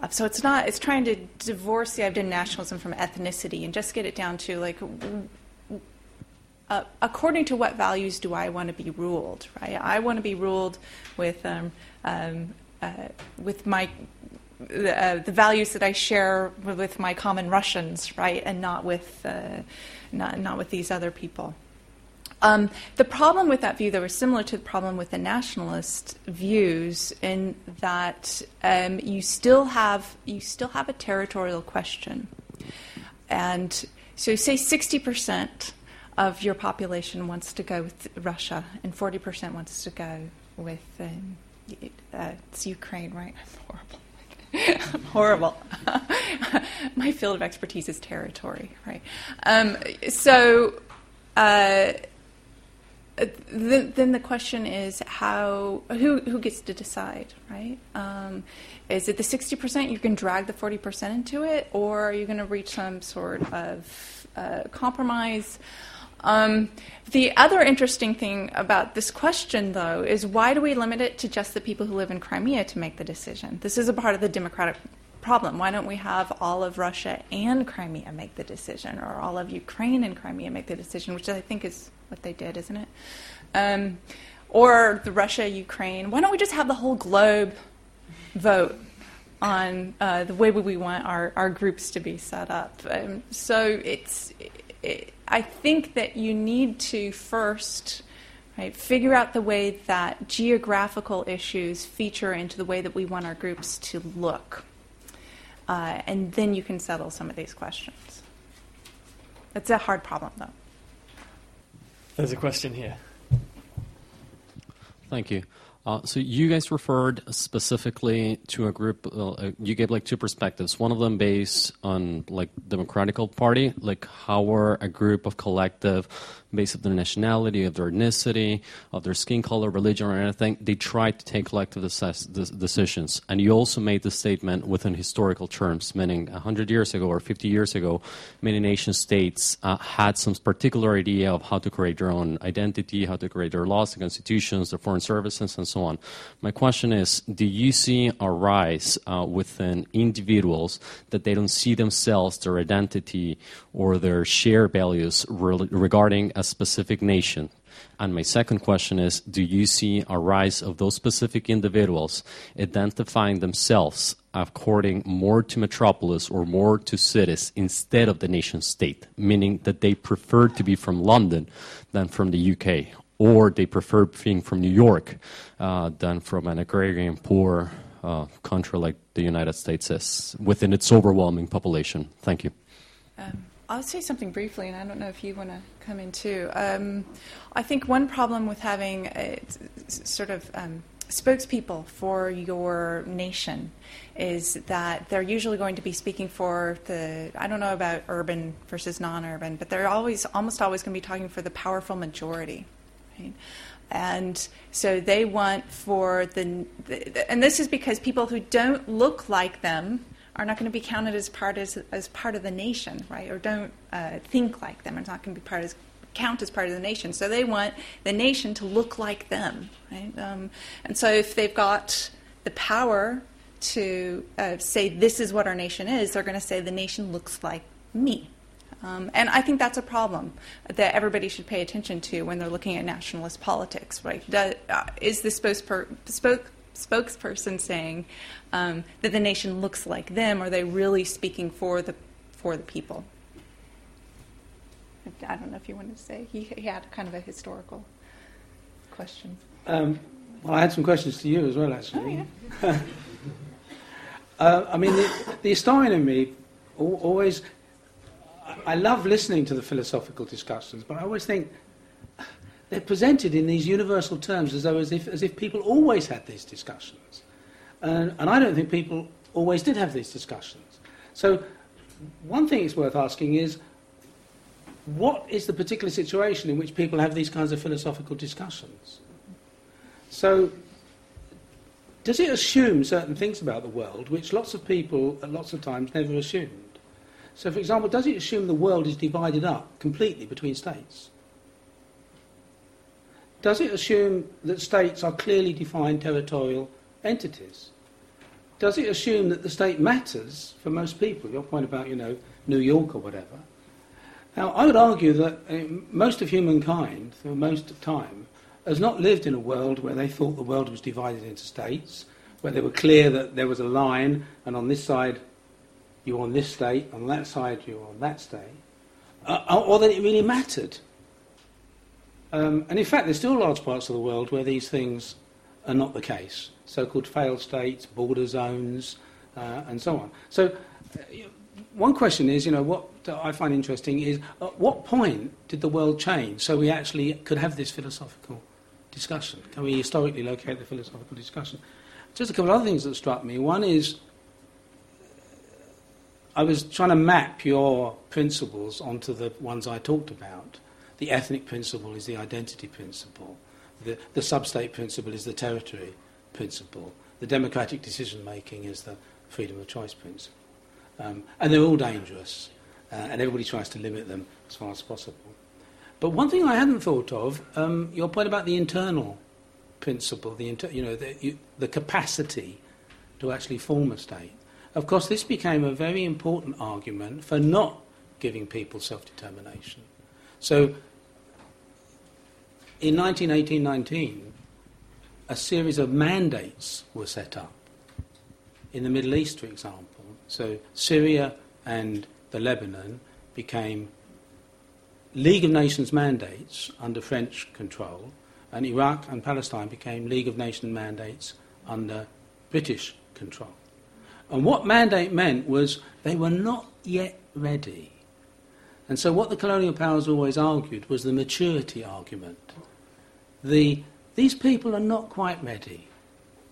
Uh, so it's not it's trying to divorce the idea of nationalism from ethnicity and just get it down to like uh, according to what values do I want to be ruled, right? I want to be ruled with um, um, uh, with my uh, the values that I share with my common Russians, right, and not with uh, not not with these other people. Um, the problem with that view, though, is similar to the problem with the nationalist views, in that um, you still have you still have a territorial question, and so say sixty percent of your population wants to go with Russia, and 40% wants to go with um, uh, it's Ukraine, right? I'm horrible. I'm horrible. My field of expertise is territory, right? Um, so uh, then the question is how who who gets to decide, right? Um, is it the 60% you can drag the 40% into it, or are you going to reach some sort of uh, compromise? Um, the other interesting thing about this question, though, is why do we limit it to just the people who live in Crimea to make the decision? This is a part of the democratic problem. Why don't we have all of Russia and Crimea make the decision, or all of Ukraine and Crimea make the decision, which I think is what they did, isn't it? Um, or the Russia, Ukraine. Why don't we just have the whole globe vote on uh, the way we want our, our groups to be set up? Um, so it's. It, I think that you need to first right, figure out the way that geographical issues feature into the way that we want our groups to look. Uh, and then you can settle some of these questions. It's a hard problem, though. There's a question here. Thank you. Uh, so you guys referred specifically to a group. Uh, you gave like two perspectives. One of them based on like Democratical Party, like how we're a group of collective based on their nationality, of their ethnicity, of their skin color, religion, or anything. They tried to take collective decisions. And you also made the statement within historical terms, meaning 100 years ago or 50 years ago, many nation states uh, had some particular idea of how to create their own identity, how to create their laws, their constitutions, their foreign services, and so on. My question is do you see a rise uh, within individuals that they don't see themselves, their identity, or their shared values re- regarding a specific nation? And my second question is Do you see a rise of those specific individuals identifying themselves according more to metropolis or more to cities instead of the nation state, meaning that they prefer to be from London than from the UK, or they prefer being from New York uh, than from an agrarian poor uh, country like the United States is within its overwhelming population? Thank you. Um, I'll say something briefly, and I don't know if you want to come in too. Um, I think one problem with having a, sort of um, spokespeople for your nation is that they're usually going to be speaking for the I don't know about urban versus non-urban, but they're always almost always going to be talking for the powerful majority. Right? And so they want for the, the, and this is because people who don't look like them are not going to be counted as part as, as part of the nation, right? Or don't uh, think like them. It's not going to be part as count as part of the nation. So they want the nation to look like them, right? Um, and so if they've got the power to uh, say this is what our nation is, they're going to say the nation looks like me. Um, and I think that's a problem that everybody should pay attention to when they're looking at nationalist politics. Right? Uh, is the spokesper, spoke, spokesperson saying um, that the nation looks like them? Are they really speaking for the for the people? I don't know if you wanted to say. He, he had kind of a historical question. Um, well, I had some questions to you as well, actually. Oh, yeah. uh, I mean, the, the historian in me always. I love listening to the philosophical discussions, but I always think they're presented in these universal terms as though as if, as if people always had these discussions. And, and I don't think people always did have these discussions. So, one thing it's worth asking is what is the particular situation in which people have these kinds of philosophical discussions? So, does it assume certain things about the world which lots of people at lots of times never assumed? So, for example, does it assume the world is divided up completely between states? Does it assume that states are clearly defined territorial entities? Does it assume that the state matters for most people? Your point about, you know, New York or whatever. Now, I would argue that uh, most of humankind, for most of time, has not lived in a world where they thought the world was divided into states, where they were clear that there was a line, and on this side you're on this state, on that side you're on that state, uh, or that it really mattered. Um, and in fact, there's still large parts of the world where these things are not the case so called failed states, border zones, uh, and so on. So, uh, one question is, you know, what I find interesting is at what point did the world change so we actually could have this philosophical discussion? Can we historically locate the philosophical discussion? Just a couple of other things that struck me. One is I was trying to map your principles onto the ones I talked about. The ethnic principle is the identity principle. The, the sub state principle is the territory principle. The democratic decision making is the freedom of choice principle. Um, and they're all dangerous, uh, and everybody tries to limit them as far as possible. But one thing I hadn't thought of, um, your point about the internal principle, the, inter- you know, the, you, the capacity to actually form a state. Of course, this became a very important argument for not giving people self determination. So, in 1918-19, a series of mandates were set up in the Middle East, for example. So, Syria and the Lebanon became League of Nations mandates under French control, and Iraq and Palestine became League of Nations mandates under British control. And what mandate meant was they were not yet ready. And so, what the colonial powers always argued was the maturity argument. The, these people are not quite ready.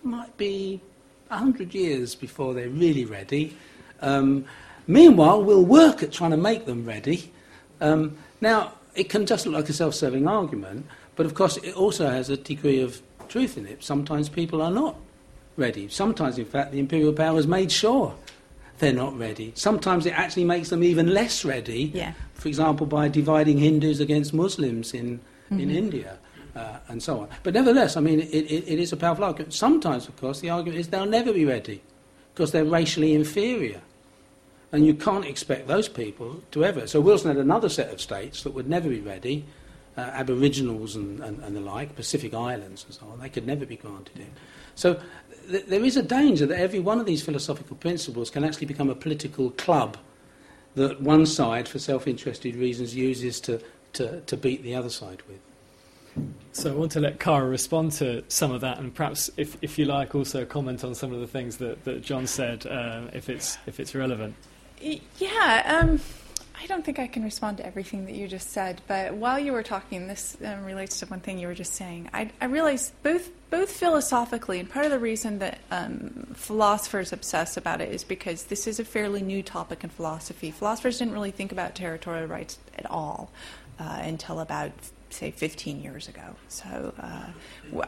Might be a hundred years before they're really ready. Um, meanwhile, we'll work at trying to make them ready. Um, now, it can just look like a self serving argument, but of course, it also has a degree of truth in it. Sometimes people are not ready. Sometimes, in fact, the imperial power has made sure they're not ready. Sometimes it actually makes them even less ready, Yeah. for example, by dividing Hindus against Muslims in, in Mm-hmm. India. Uh, and so on. But nevertheless, I mean, it, it, it is a powerful argument. Sometimes, of course, the argument is they'll never be ready because they're racially inferior. And you can't expect those people to ever. So Wilson had another set of states that would never be ready, uh, Aboriginals and, and, and the like, Pacific Islands and so on. They could never be granted it. So th- there is a danger that every one of these philosophical principles can actually become a political club that one side, for self interested reasons, uses to, to, to beat the other side with. So I want to let Cara respond to some of that, and perhaps, if, if you like, also comment on some of the things that, that John said, uh, if it's if it's relevant. Yeah, um, I don't think I can respond to everything that you just said, but while you were talking, this um, relates to one thing you were just saying. I, I both both philosophically, and part of the reason that um, philosophers obsess about it is because this is a fairly new topic in philosophy. Philosophers didn't really think about territorial rights at all uh, until about say 15 years ago. So uh,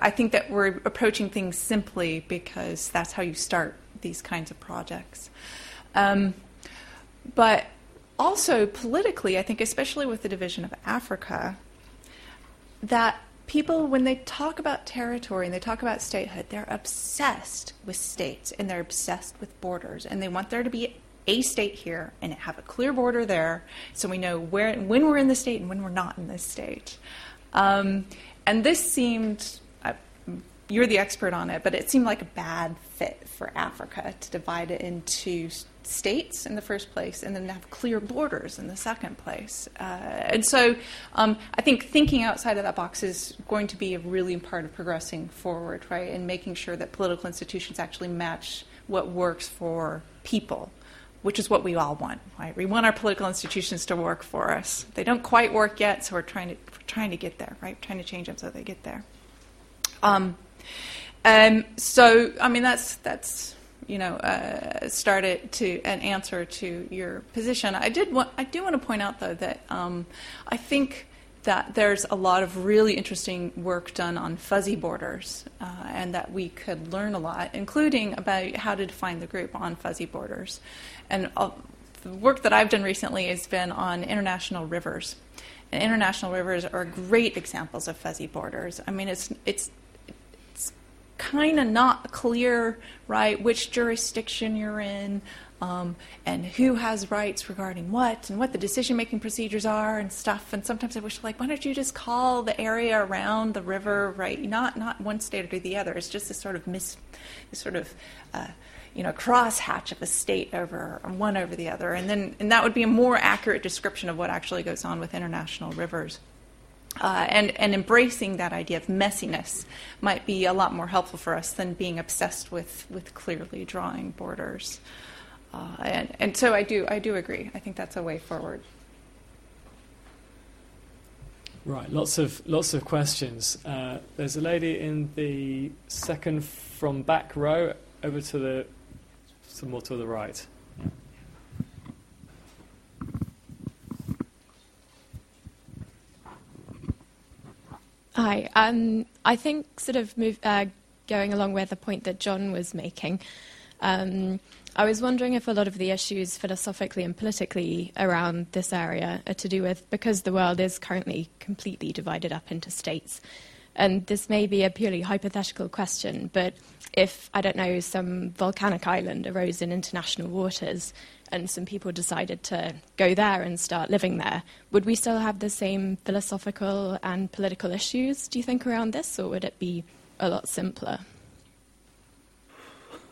I think that we're approaching things simply because that's how you start these kinds of projects. Um, but also politically, I think, especially with the division of Africa, that people, when they talk about territory and they talk about statehood, they're obsessed with states and they're obsessed with borders, and they want there to be a state here and have a clear border there, so we know where when we're in the state and when we're not in this state. Um, and this seemed. Uh, you're the expert on it, but it seemed like a bad fit for Africa to divide it into states in the first place and then have clear borders in the second place. Uh, and so um, I think thinking outside of that box is going to be a really part of progressing forward, right? And making sure that political institutions actually match what works for people. Which is what we all want, right? We want our political institutions to work for us. They don't quite work yet, so we're trying to we're trying to get there, right? Trying to change them so they get there. Um, um, so, I mean, that's that's you know uh, started to an answer to your position. I did want, I do want to point out though that um, I think that there's a lot of really interesting work done on fuzzy borders, uh, and that we could learn a lot, including about how to define the group on fuzzy borders. And the work that I've done recently has been on international rivers. And international rivers are great examples of fuzzy borders. I mean, it's it's kind of not clear, right, which jurisdiction you're in, um, and who has rights regarding what, and what the decision making procedures are, and stuff. And sometimes I wish, like, why don't you just call the area around the river, right? Not not one state or the other. It's just this sort of mis, this sort of. Uh, you know, crosshatch of a state over one over the other, and then and that would be a more accurate description of what actually goes on with international rivers. Uh, and, and embracing that idea of messiness might be a lot more helpful for us than being obsessed with, with clearly drawing borders. Uh, and, and so I do, I do agree. I think that's a way forward. Right, lots of lots of questions. Uh, there's a lady in the second from back row over to the some more to the right. Hi. Um, I think, sort of move, uh, going along with the point that John was making, um, I was wondering if a lot of the issues philosophically and politically around this area are to do with because the world is currently completely divided up into states. And this may be a purely hypothetical question, but if, I don't know, some volcanic island arose in international waters and some people decided to go there and start living there, would we still have the same philosophical and political issues, do you think, around this, or would it be a lot simpler?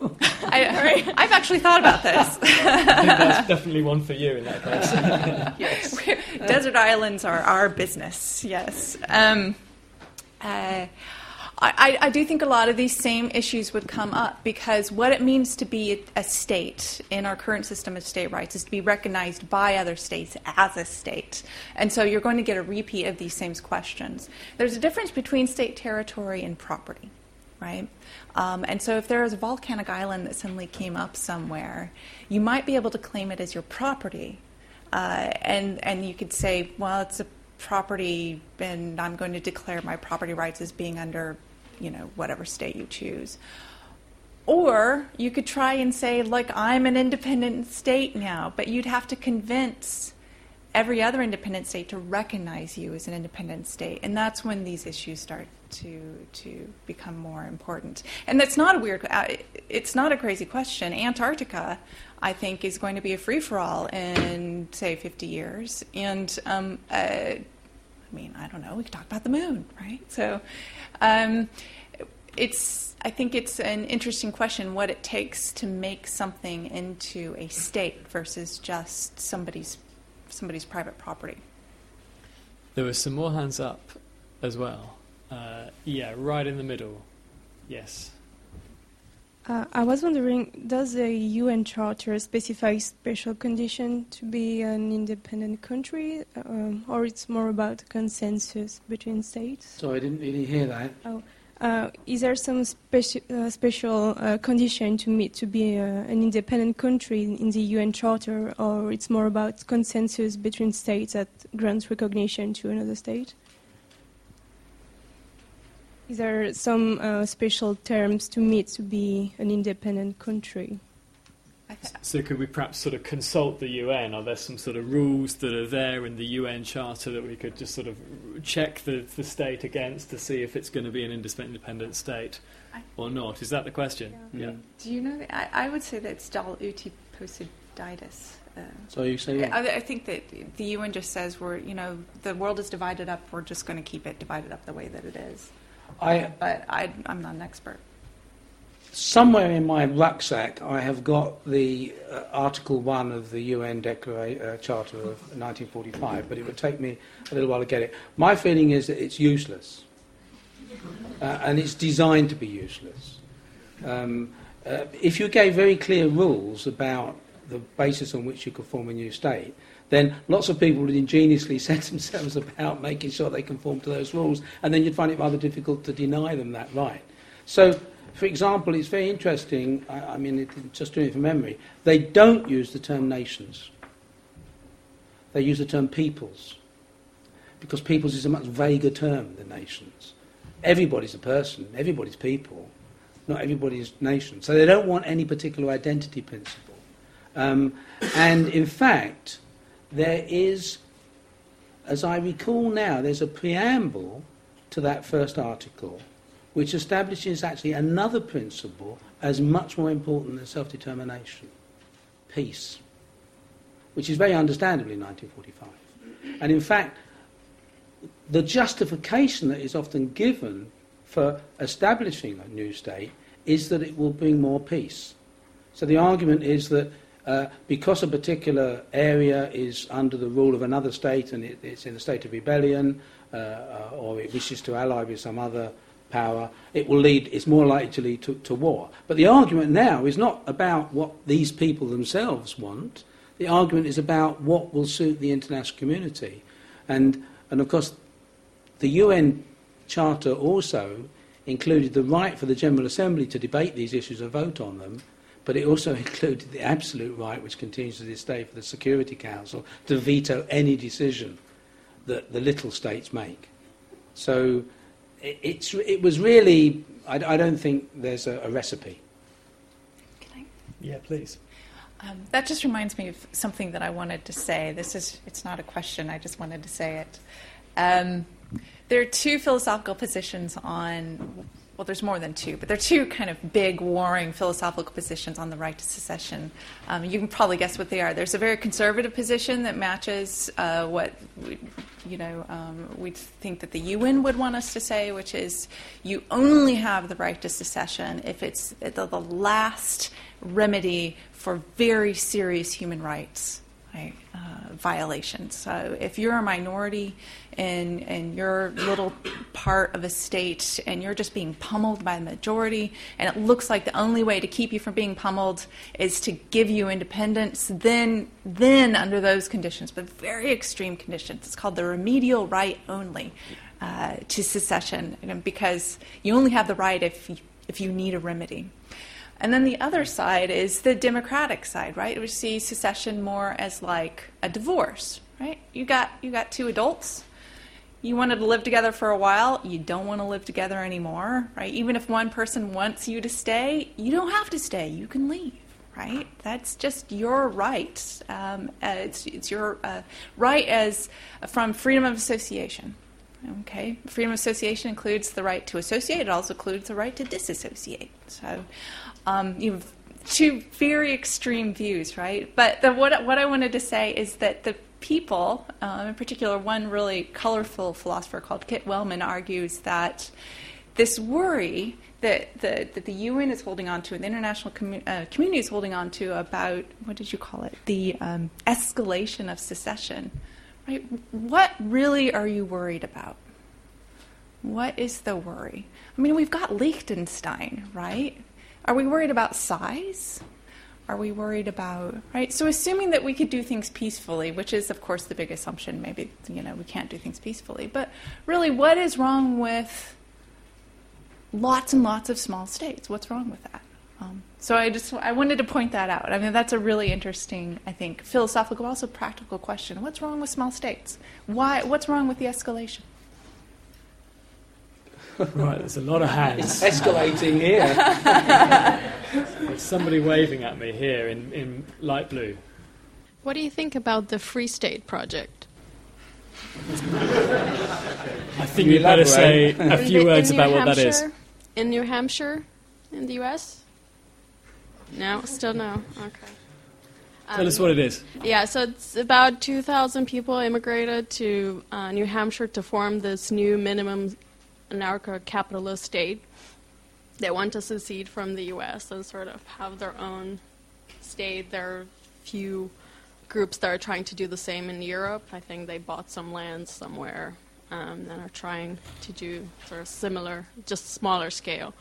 I, I've actually thought about this. I think that's definitely one for you in that case. yes. Desert islands are our business, yes. Um, uh, I, I, do think a lot of these same issues would come up because what it means to be a state in our current system of state rights is to be recognized by other states as a state. And so you're going to get a repeat of these same questions. There's a difference between state territory and property, right? Um, and so if there is a volcanic island that suddenly came up somewhere, you might be able to claim it as your property. Uh, and, and you could say, well, it's a property and I'm going to declare my property rights as being under, you know, whatever state you choose. Or you could try and say, like, I'm an independent state now, but you'd have to convince every other independent state to recognize you as an independent state. And that's when these issues start to, to become more important. And that's not a weird, uh, it's not a crazy question. Antarctica, I think, is going to be a free for all in, say, 50 years. And, um, uh, I mean, I don't know, we could talk about the moon, right? So um, it's, I think it's an interesting question what it takes to make something into a state versus just somebody's somebody's private property. There were some more hands up as well. Uh, yeah, right in the middle. Yes. Uh, I was wondering, does the UN Charter specify special condition to be an independent country, um, or it's more about consensus between states? So I didn't really hear that. Oh. Uh, is there some speci- uh, special uh, condition to meet to be uh, an independent country in the UN Charter, or it's more about consensus between states that grants recognition to another state? Is there some uh, special terms to meet to be an independent country? So, could we perhaps sort of consult the UN? Are there some sort of rules that are there in the UN Charter that we could just sort of check the, the state against to see if it's going to be an independent state or not? Is that the question? Yeah. yeah. Do you know? That, I, I, would say that Stal Uti Possidetis. Uh, so you say I, I, think that the UN just says we're, you know, the world is divided up. We're just going to keep it divided up the way that it is. I, but I, I'm not an expert somewhere in my rucksack, I have got the uh, Article 1 of the UN Declara- uh, Charter of 1945, but it would take me a little while to get it. My feeling is that it's useless, uh, and it's designed to be useless. Um, uh, if you gave very clear rules about the basis on which you could form a new state, then lots of people would ingeniously set themselves about making sure they conform to those rules, and then you'd find it rather difficult to deny them that right. So for example, it's very interesting, I, I mean, it, just doing it from memory, they don't use the term nations. They use the term peoples, because peoples is a much vaguer term than nations. Everybody's a person, everybody's people, not everybody's nation. So they don't want any particular identity principle. Um, and in fact, there is, as I recall now, there's a preamble to that first article which establishes actually another principle as much more important than self determination peace, which is very understandable in 1945. And in fact, the justification that is often given for establishing a new state is that it will bring more peace. So the argument is that uh, because a particular area is under the rule of another state and it, it's in a state of rebellion, uh, uh, or it wishes to ally with some other power, it will lead, it's more likely to lead to, to war. But the argument now is not about what these people themselves want. The argument is about what will suit the international community. And, and of course, the UN Charter also included the right for the General Assembly to debate these issues and vote on them, but it also included the absolute right, which continues to this day, for the Security Council to veto any decision that the little states make. So it, it's, it was really, I, I don't think there's a, a recipe. Can I? Yeah, please. Um, that just reminds me of something that I wanted to say. This is, it's not a question, I just wanted to say it. Um, there are two philosophical positions on well, there's more than two, but there are two kind of big, warring philosophical positions on the right to secession. Um, you can probably guess what they are. There's a very conservative position that matches uh, what we, you know um, we think that the UN would want us to say, which is you only have the right to secession if it's the, the last remedy for very serious human rights uh, violations. So if you're a minority in, in your little part of a state and you're just being pummeled by the majority, and it looks like the only way to keep you from being pummeled is to give you independence, then, then under those conditions, but very extreme conditions, it's called the remedial right only uh, to secession, because you only have the right if you, if you need a remedy. And then the other side is the democratic side, right? We see secession more as like a divorce, right? You got you got two adults, You wanted to live together for a while, you don't want to live together anymore, right? Even if one person wants you to stay, you don't have to stay, you can leave. Right, that's just your right. Um, uh, it's, it's your uh, right as from freedom of association. Okay, freedom of association includes the right to associate. It also includes the right to disassociate. So, um, you have two very extreme views, right? But the, what what I wanted to say is that the people, um, in particular, one really colorful philosopher called Kit Wellman argues that this worry that the, that the UN is holding on to and the international commu- uh, community is holding on to about, what did you call it? The um, escalation of secession. Right? What really are you worried about? What is the worry? I mean, we've got Liechtenstein, right? Are we worried about size? Are we worried about, right? So, assuming that we could do things peacefully, which is, of course, the big assumption, maybe, you know, we can't do things peacefully. But really, what is wrong with lots and lots of small states. What's wrong with that? Um, so I just I wanted to point that out. I mean, that's a really interesting, I think, philosophical, also practical question. What's wrong with small states? Why? What's wrong with the escalation? Right, there's a lot of hands. It's escalating here. There's somebody waving at me here in, in light blue. What do you think about the Free State Project? I think you would better say a few the- words in New about what that is. In New Hampshire, in the U.S. No, still no. Okay. Tell us what it is. Yeah, so it's about 2,000 people immigrated to uh, New Hampshire to form this new minimum anarcho-capitalist state. They want to secede from the U.S. and sort of have their own state. There are few groups that are trying to do the same in Europe. I think they bought some land somewhere um, and are trying to do sort of similar, just smaller scale.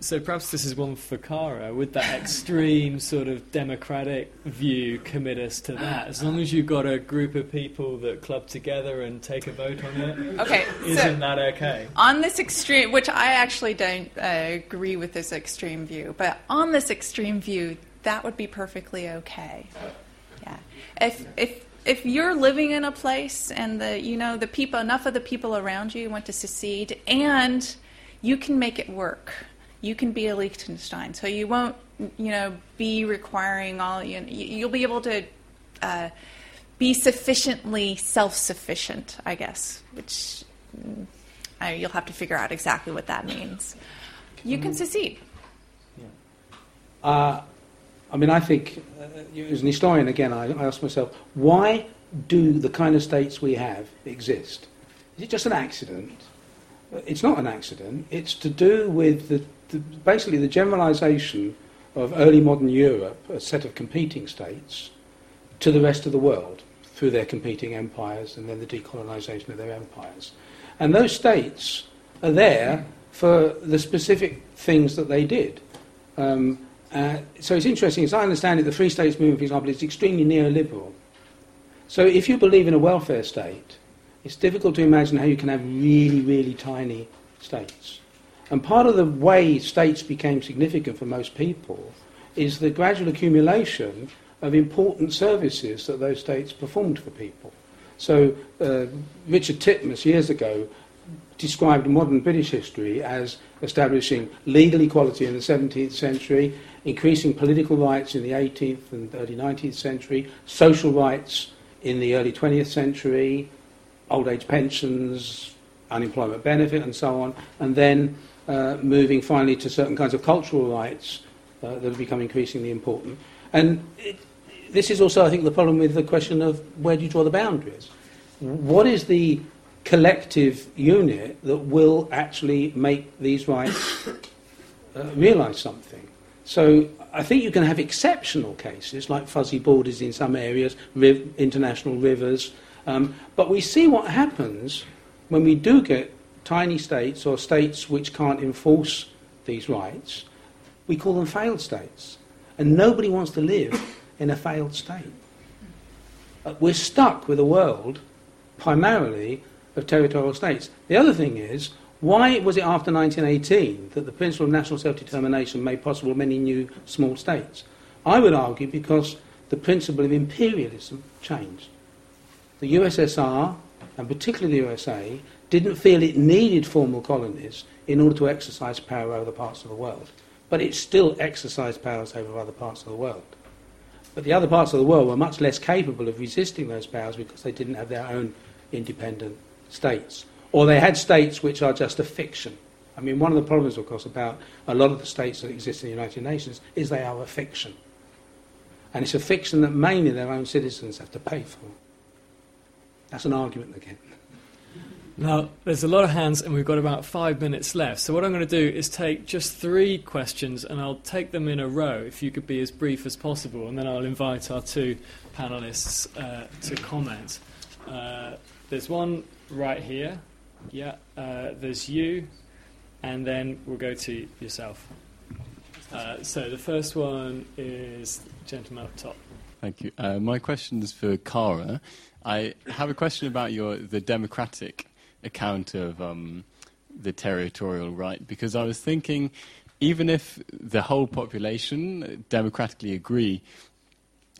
So perhaps this is one for Cara. Would that extreme sort of democratic view commit us to that? As long as you've got a group of people that club together and take a vote on it, Okay, isn't so- that okay? On this extreme, which I actually don't uh, agree with this extreme view, but on this extreme view, that would be perfectly okay. Yeah. If if if you're living in a place and the you know the people enough of the people around you want to secede and you can make it work. You can be a Liechtenstein, so you won't you know be requiring all you you'll be able to uh, be sufficiently self-sufficient, I guess, which mm, I, you'll have to figure out exactly what that means. You can secede. Uh, I mean, I think, uh, as an historian, again, I, I ask myself, why do the kind of states we have exist? Is it just an accident? It's not an accident. It's to do with the, the, basically the generalization of early modern Europe, a set of competing states, to the rest of the world through their competing empires and then the decolonization of their empires. And those states are there for the specific things that they did. Um, uh, so it's interesting, as I understand it, the Free States movement, for example, is extremely neoliberal. So if you believe in a welfare state, it's difficult to imagine how you can have really, really tiny states. And part of the way states became significant for most people is the gradual accumulation of important services that those states performed for people. So uh, Richard Titmuss years ago described modern British history as establishing legal equality in the 17th century, increasing political rights in the 18th and early 19th century, social rights in the early 20th century, old age pensions, unemployment benefit, and so on, and then uh, moving finally to certain kinds of cultural rights uh, that have become increasingly important. And it, this is also, I think, the problem with the question of where do you draw the boundaries? What is the collective unit that will actually make these rights uh, realise something? So I think you can have exceptional cases like fuzzy borders in some areas, riv- international rivers, um, but we see what happens when we do get tiny states or states which can't enforce these rights. We call them failed states. And nobody wants to live in a failed state. Uh, We're stuck with a world primarily of territorial states. The other thing is, why was it after 1918 that the principle of national self-determination made possible many new small states? I would argue because the principle of imperialism changed. The USSR and particularly the USA, didn't feel it needed formal colonies in order to exercise power over the parts of the world. But it still exercised powers over other parts of the world. But the other parts of the world were much less capable of resisting those powers because they didn't have their own independent states. Or they had states which are just a fiction. I mean, one of the problems, of course, about a lot of the states that exist in the United Nations is they are a fiction. And it's a fiction that mainly their own citizens have to pay for. That's an argument again. Now, there's a lot of hands, and we've got about five minutes left. So, what I'm going to do is take just three questions, and I'll take them in a row if you could be as brief as possible, and then I'll invite our two panelists uh, to comment. Uh, there's one right here. Yeah. Uh, there's you, and then we'll go to yourself. Uh, so, the first one is gentleman up top. Thank you. Uh, my question is for Cara. I have a question about your the democratic account of um, the territorial right because I was thinking, even if the whole population democratically agree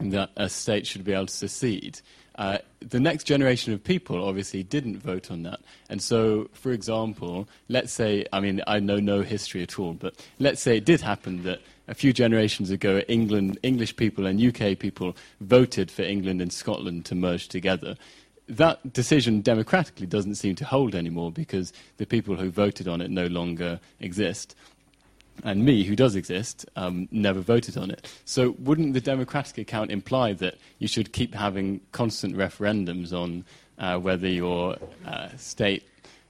that a state should be able to secede, uh, the next generation of people obviously didn't vote on that. And so, for example, let's say, I mean, I know no history at all, but let's say it did happen that a few generations ago, England, English people and UK people voted for England and Scotland to merge together that decision democratically doesn't seem to hold anymore because the people who voted on it no longer exist. And me, who does exist, um, never voted on it. So, wouldn't the democratic account imply that you should keep having constant referendums on uh, whether your uh, state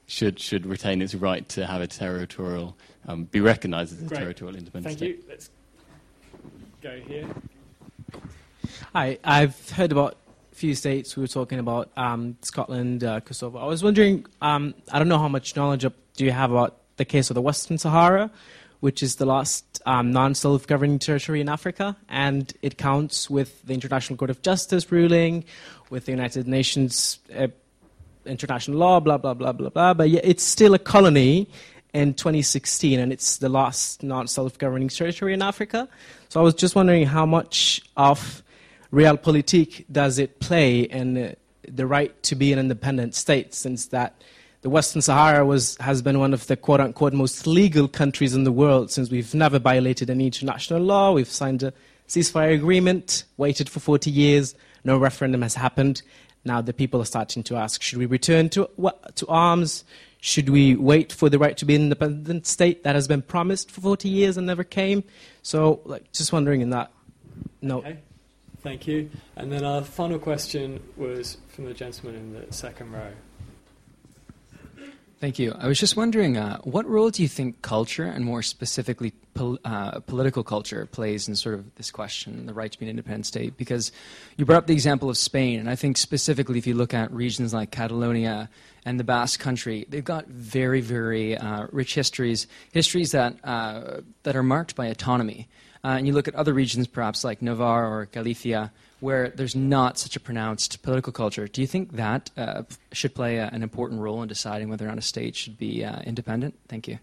should, should retain its right to have a territorial, um, be recognised as a Great. territorial independent Thank state? you. Let's go here. Hi, I've heard about a few states. We were talking about um, Scotland, uh, Kosovo. I was wondering, um, I don't know how much knowledge do you have about the case of the Western Sahara, which is the last um, non-self-governing territory in Africa, and it counts with the International Court of Justice ruling, with the United Nations uh, international law, blah blah blah blah blah. But it's still a colony in 2016, and it's the last non-self-governing territory in Africa. So I was just wondering how much of realpolitik does it play in uh, the right to be an independent state, since that the Western Sahara was, has been one of the quote unquote most legal countries in the world since we've never violated any international law. We've signed a ceasefire agreement, waited for 40 years, no referendum has happened. Now the people are starting to ask should we return to, to arms? Should we wait for the right to be an independent state that has been promised for 40 years and never came? So, like, just wondering in that note. Okay. Thank you. And then our final question was from the gentleman in the second row. Thank you. I was just wondering, uh, what role do you think culture, and more specifically pol- uh, political culture, plays in sort of this question, the right to be an independent state? Because you brought up the example of Spain, and I think specifically if you look at regions like Catalonia and the Basque Country, they've got very, very uh, rich histories, histories that uh, that are marked by autonomy. Uh, and you look at other regions, perhaps like Navarre or Galicia, where there's not such a pronounced political culture. Do you think that uh, should play a, an important role in deciding whether or not a state should be uh, independent? Thank you.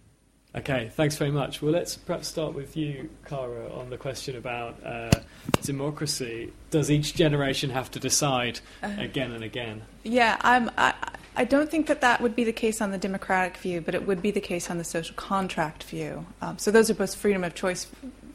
Okay, thanks very much. Well, let's perhaps start with you, Cara, on the question about uh, democracy. Does each generation have to decide again and again? Yeah, I'm, I, I don't think that that would be the case on the democratic view, but it would be the case on the social contract view. Um, so those are both freedom of choice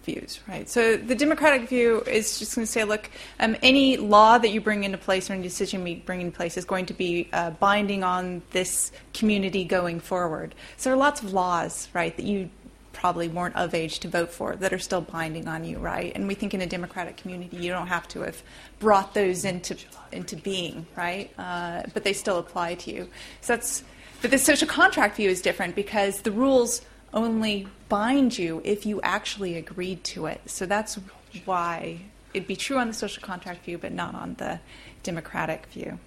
views, right? So the democratic view is just going to say, look, um, any law that you bring into place or any decision we bring into place is going to be uh, binding on this community going forward. So there are lots of laws, right, that you probably weren't of age to vote for that are still binding on you, right? And we think in a democratic community you don't have to have brought those into into being, right? Uh, but they still apply to you. So that's. But the social contract view is different because the rules only bind you if you actually agreed to it. So that's why it'd be true on the social contract view, but not on the democratic view.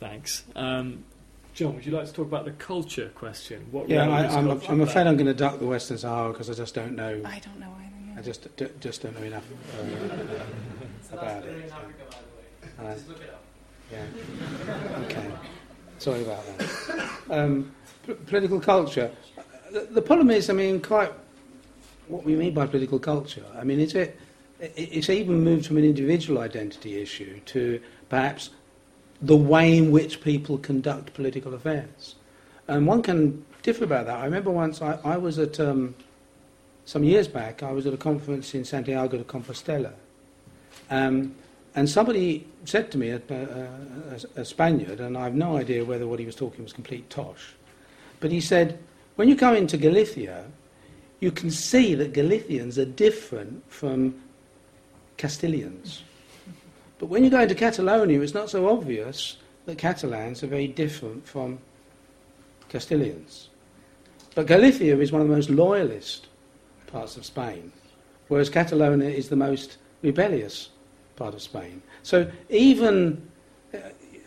Thanks. Um, John, would you like to talk about the culture question? What Yeah, I, I'm, culture I'm afraid I'm going to duck the Western Sahara because I just don't know. I don't know either. Yeah. I just d- just don't know enough uh, about it. so. Uh, Yeah. Okay. Sorry about that. Um, p- political culture. The, the problem is, I mean, quite what we mean by political culture. I mean, is it? it- It's even moved from an individual identity issue to perhaps the way in which people conduct political affairs. And one can differ about that. I remember once I, I was at, um, some years back, I was at a conference in Santiago de Compostela. Um, and somebody said to me, a, a, a, Spaniard, and I have no idea whether what he was talking was complete tosh, but he said, when you come into Galicia, you can see that Galicians are different from Castilians. But when you go into Catalonia, it's not so obvious that Catalans are very different from Castilians. But Galicia is one of the most loyalist parts of Spain, whereas Catalonia is the most rebellious part of Spain. So even uh,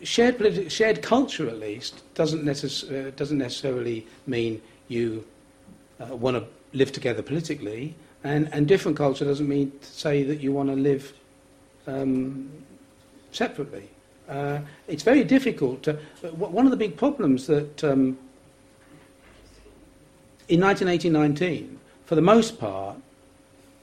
shared, politi- shared culture, at least, doesn't, necess- uh, doesn't necessarily mean you uh, want to live together politically, and, and different culture doesn't mean to say that you want to live um, separately. Uh, it's very difficult. To, uh, one of the big problems that um, in 1918 19, for the most part,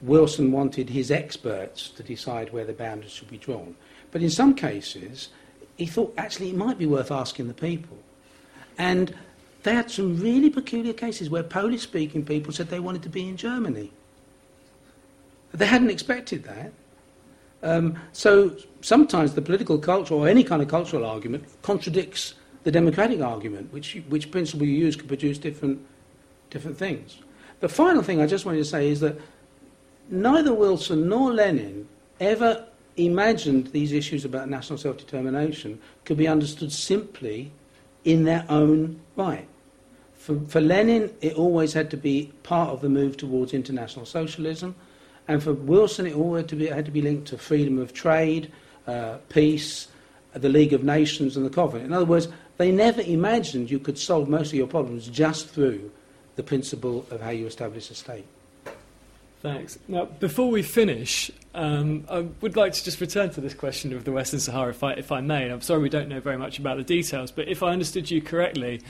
Wilson wanted his experts to decide where the boundaries should be drawn. But in some cases, he thought actually it might be worth asking the people. And they had some really peculiar cases where Polish speaking people said they wanted to be in Germany. They hadn't expected that. Um, so sometimes the political culture or any kind of cultural argument contradicts the democratic argument, which, which principle you use can produce different, different things. The final thing I just wanted to say is that neither Wilson nor Lenin ever imagined these issues about national self determination could be understood simply in their own right. For, for Lenin, it always had to be part of the move towards international socialism. And for Wilson, it always had to be, had to be linked to freedom of trade, uh, peace, the League of Nations, and the Covenant. In other words, they never imagined you could solve most of your problems just through the principle of how you establish a state. Thanks. Now, before we finish, um, I would like to just return to this question of the Western Sahara, if I, if I may. I'm sorry we don't know very much about the details, but if I understood you correctly,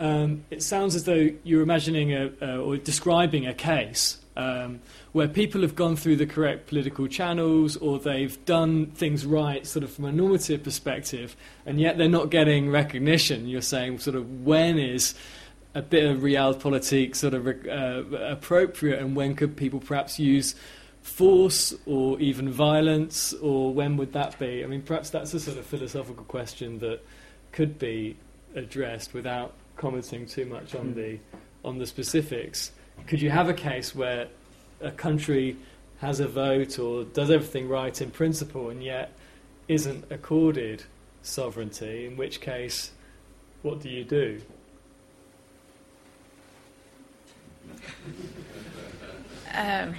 um, it sounds as though you're imagining a, uh, or describing a case um, where people have gone through the correct political channels or they've done things right, sort of from a normative perspective, and yet they're not getting recognition. You're saying, sort of, when is a bit of realpolitik sort of uh, appropriate, and when could people perhaps use force or even violence, or when would that be? I mean, perhaps that's a sort of philosophical question that could be addressed without commenting too much on the on the specifics. Could you have a case where a country has a vote or does everything right in principle and yet isn't accorded sovereignty? In which case, what do you do? Um,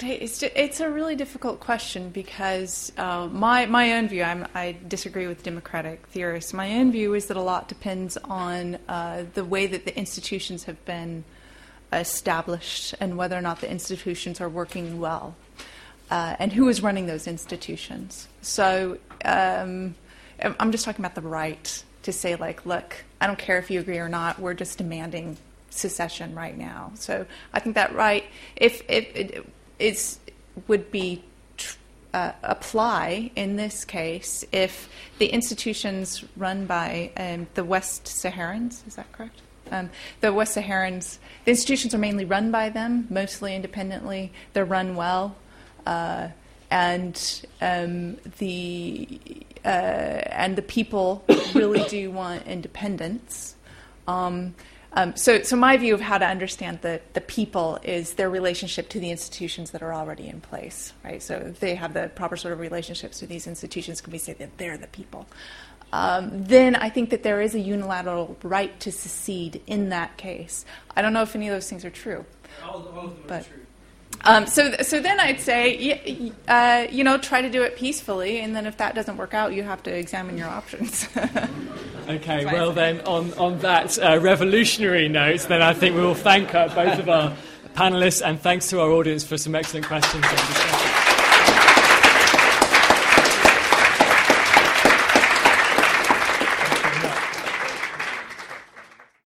it's, it's a really difficult question because uh, my, my own view, I'm, i disagree with democratic theorists. My own view is that a lot depends on uh, the way that the institutions have been established and whether or not the institutions are working well uh, and who is running those institutions. So um, I'm just talking about the right to say, like, look, I don't care if you agree or not, we're just demanding secession right now. So I think that right, if, if it, is would be uh, apply in this case if the institutions run by um, the West Saharans, is that correct? Um, the West Saharans, the institutions are mainly run by them, mostly independently. They're run well, uh, and um, the uh, and the people really do want independence. Um, um, so, so my view of how to understand the, the people is their relationship to the institutions that are already in place, right? So if they have the proper sort of relationships to these institutions, can we say that they're the people? Um, then I think that there is a unilateral right to secede in that case. I don't know if any of those things are true. All, all but, um, so, so then I'd say, uh, you know, try to do it peacefully, and then if that doesn't work out, you have to examine your options. okay, well then, on on that uh, revolutionary note, then I think we will thank uh, both of our panelists, and thanks to our audience for some excellent questions.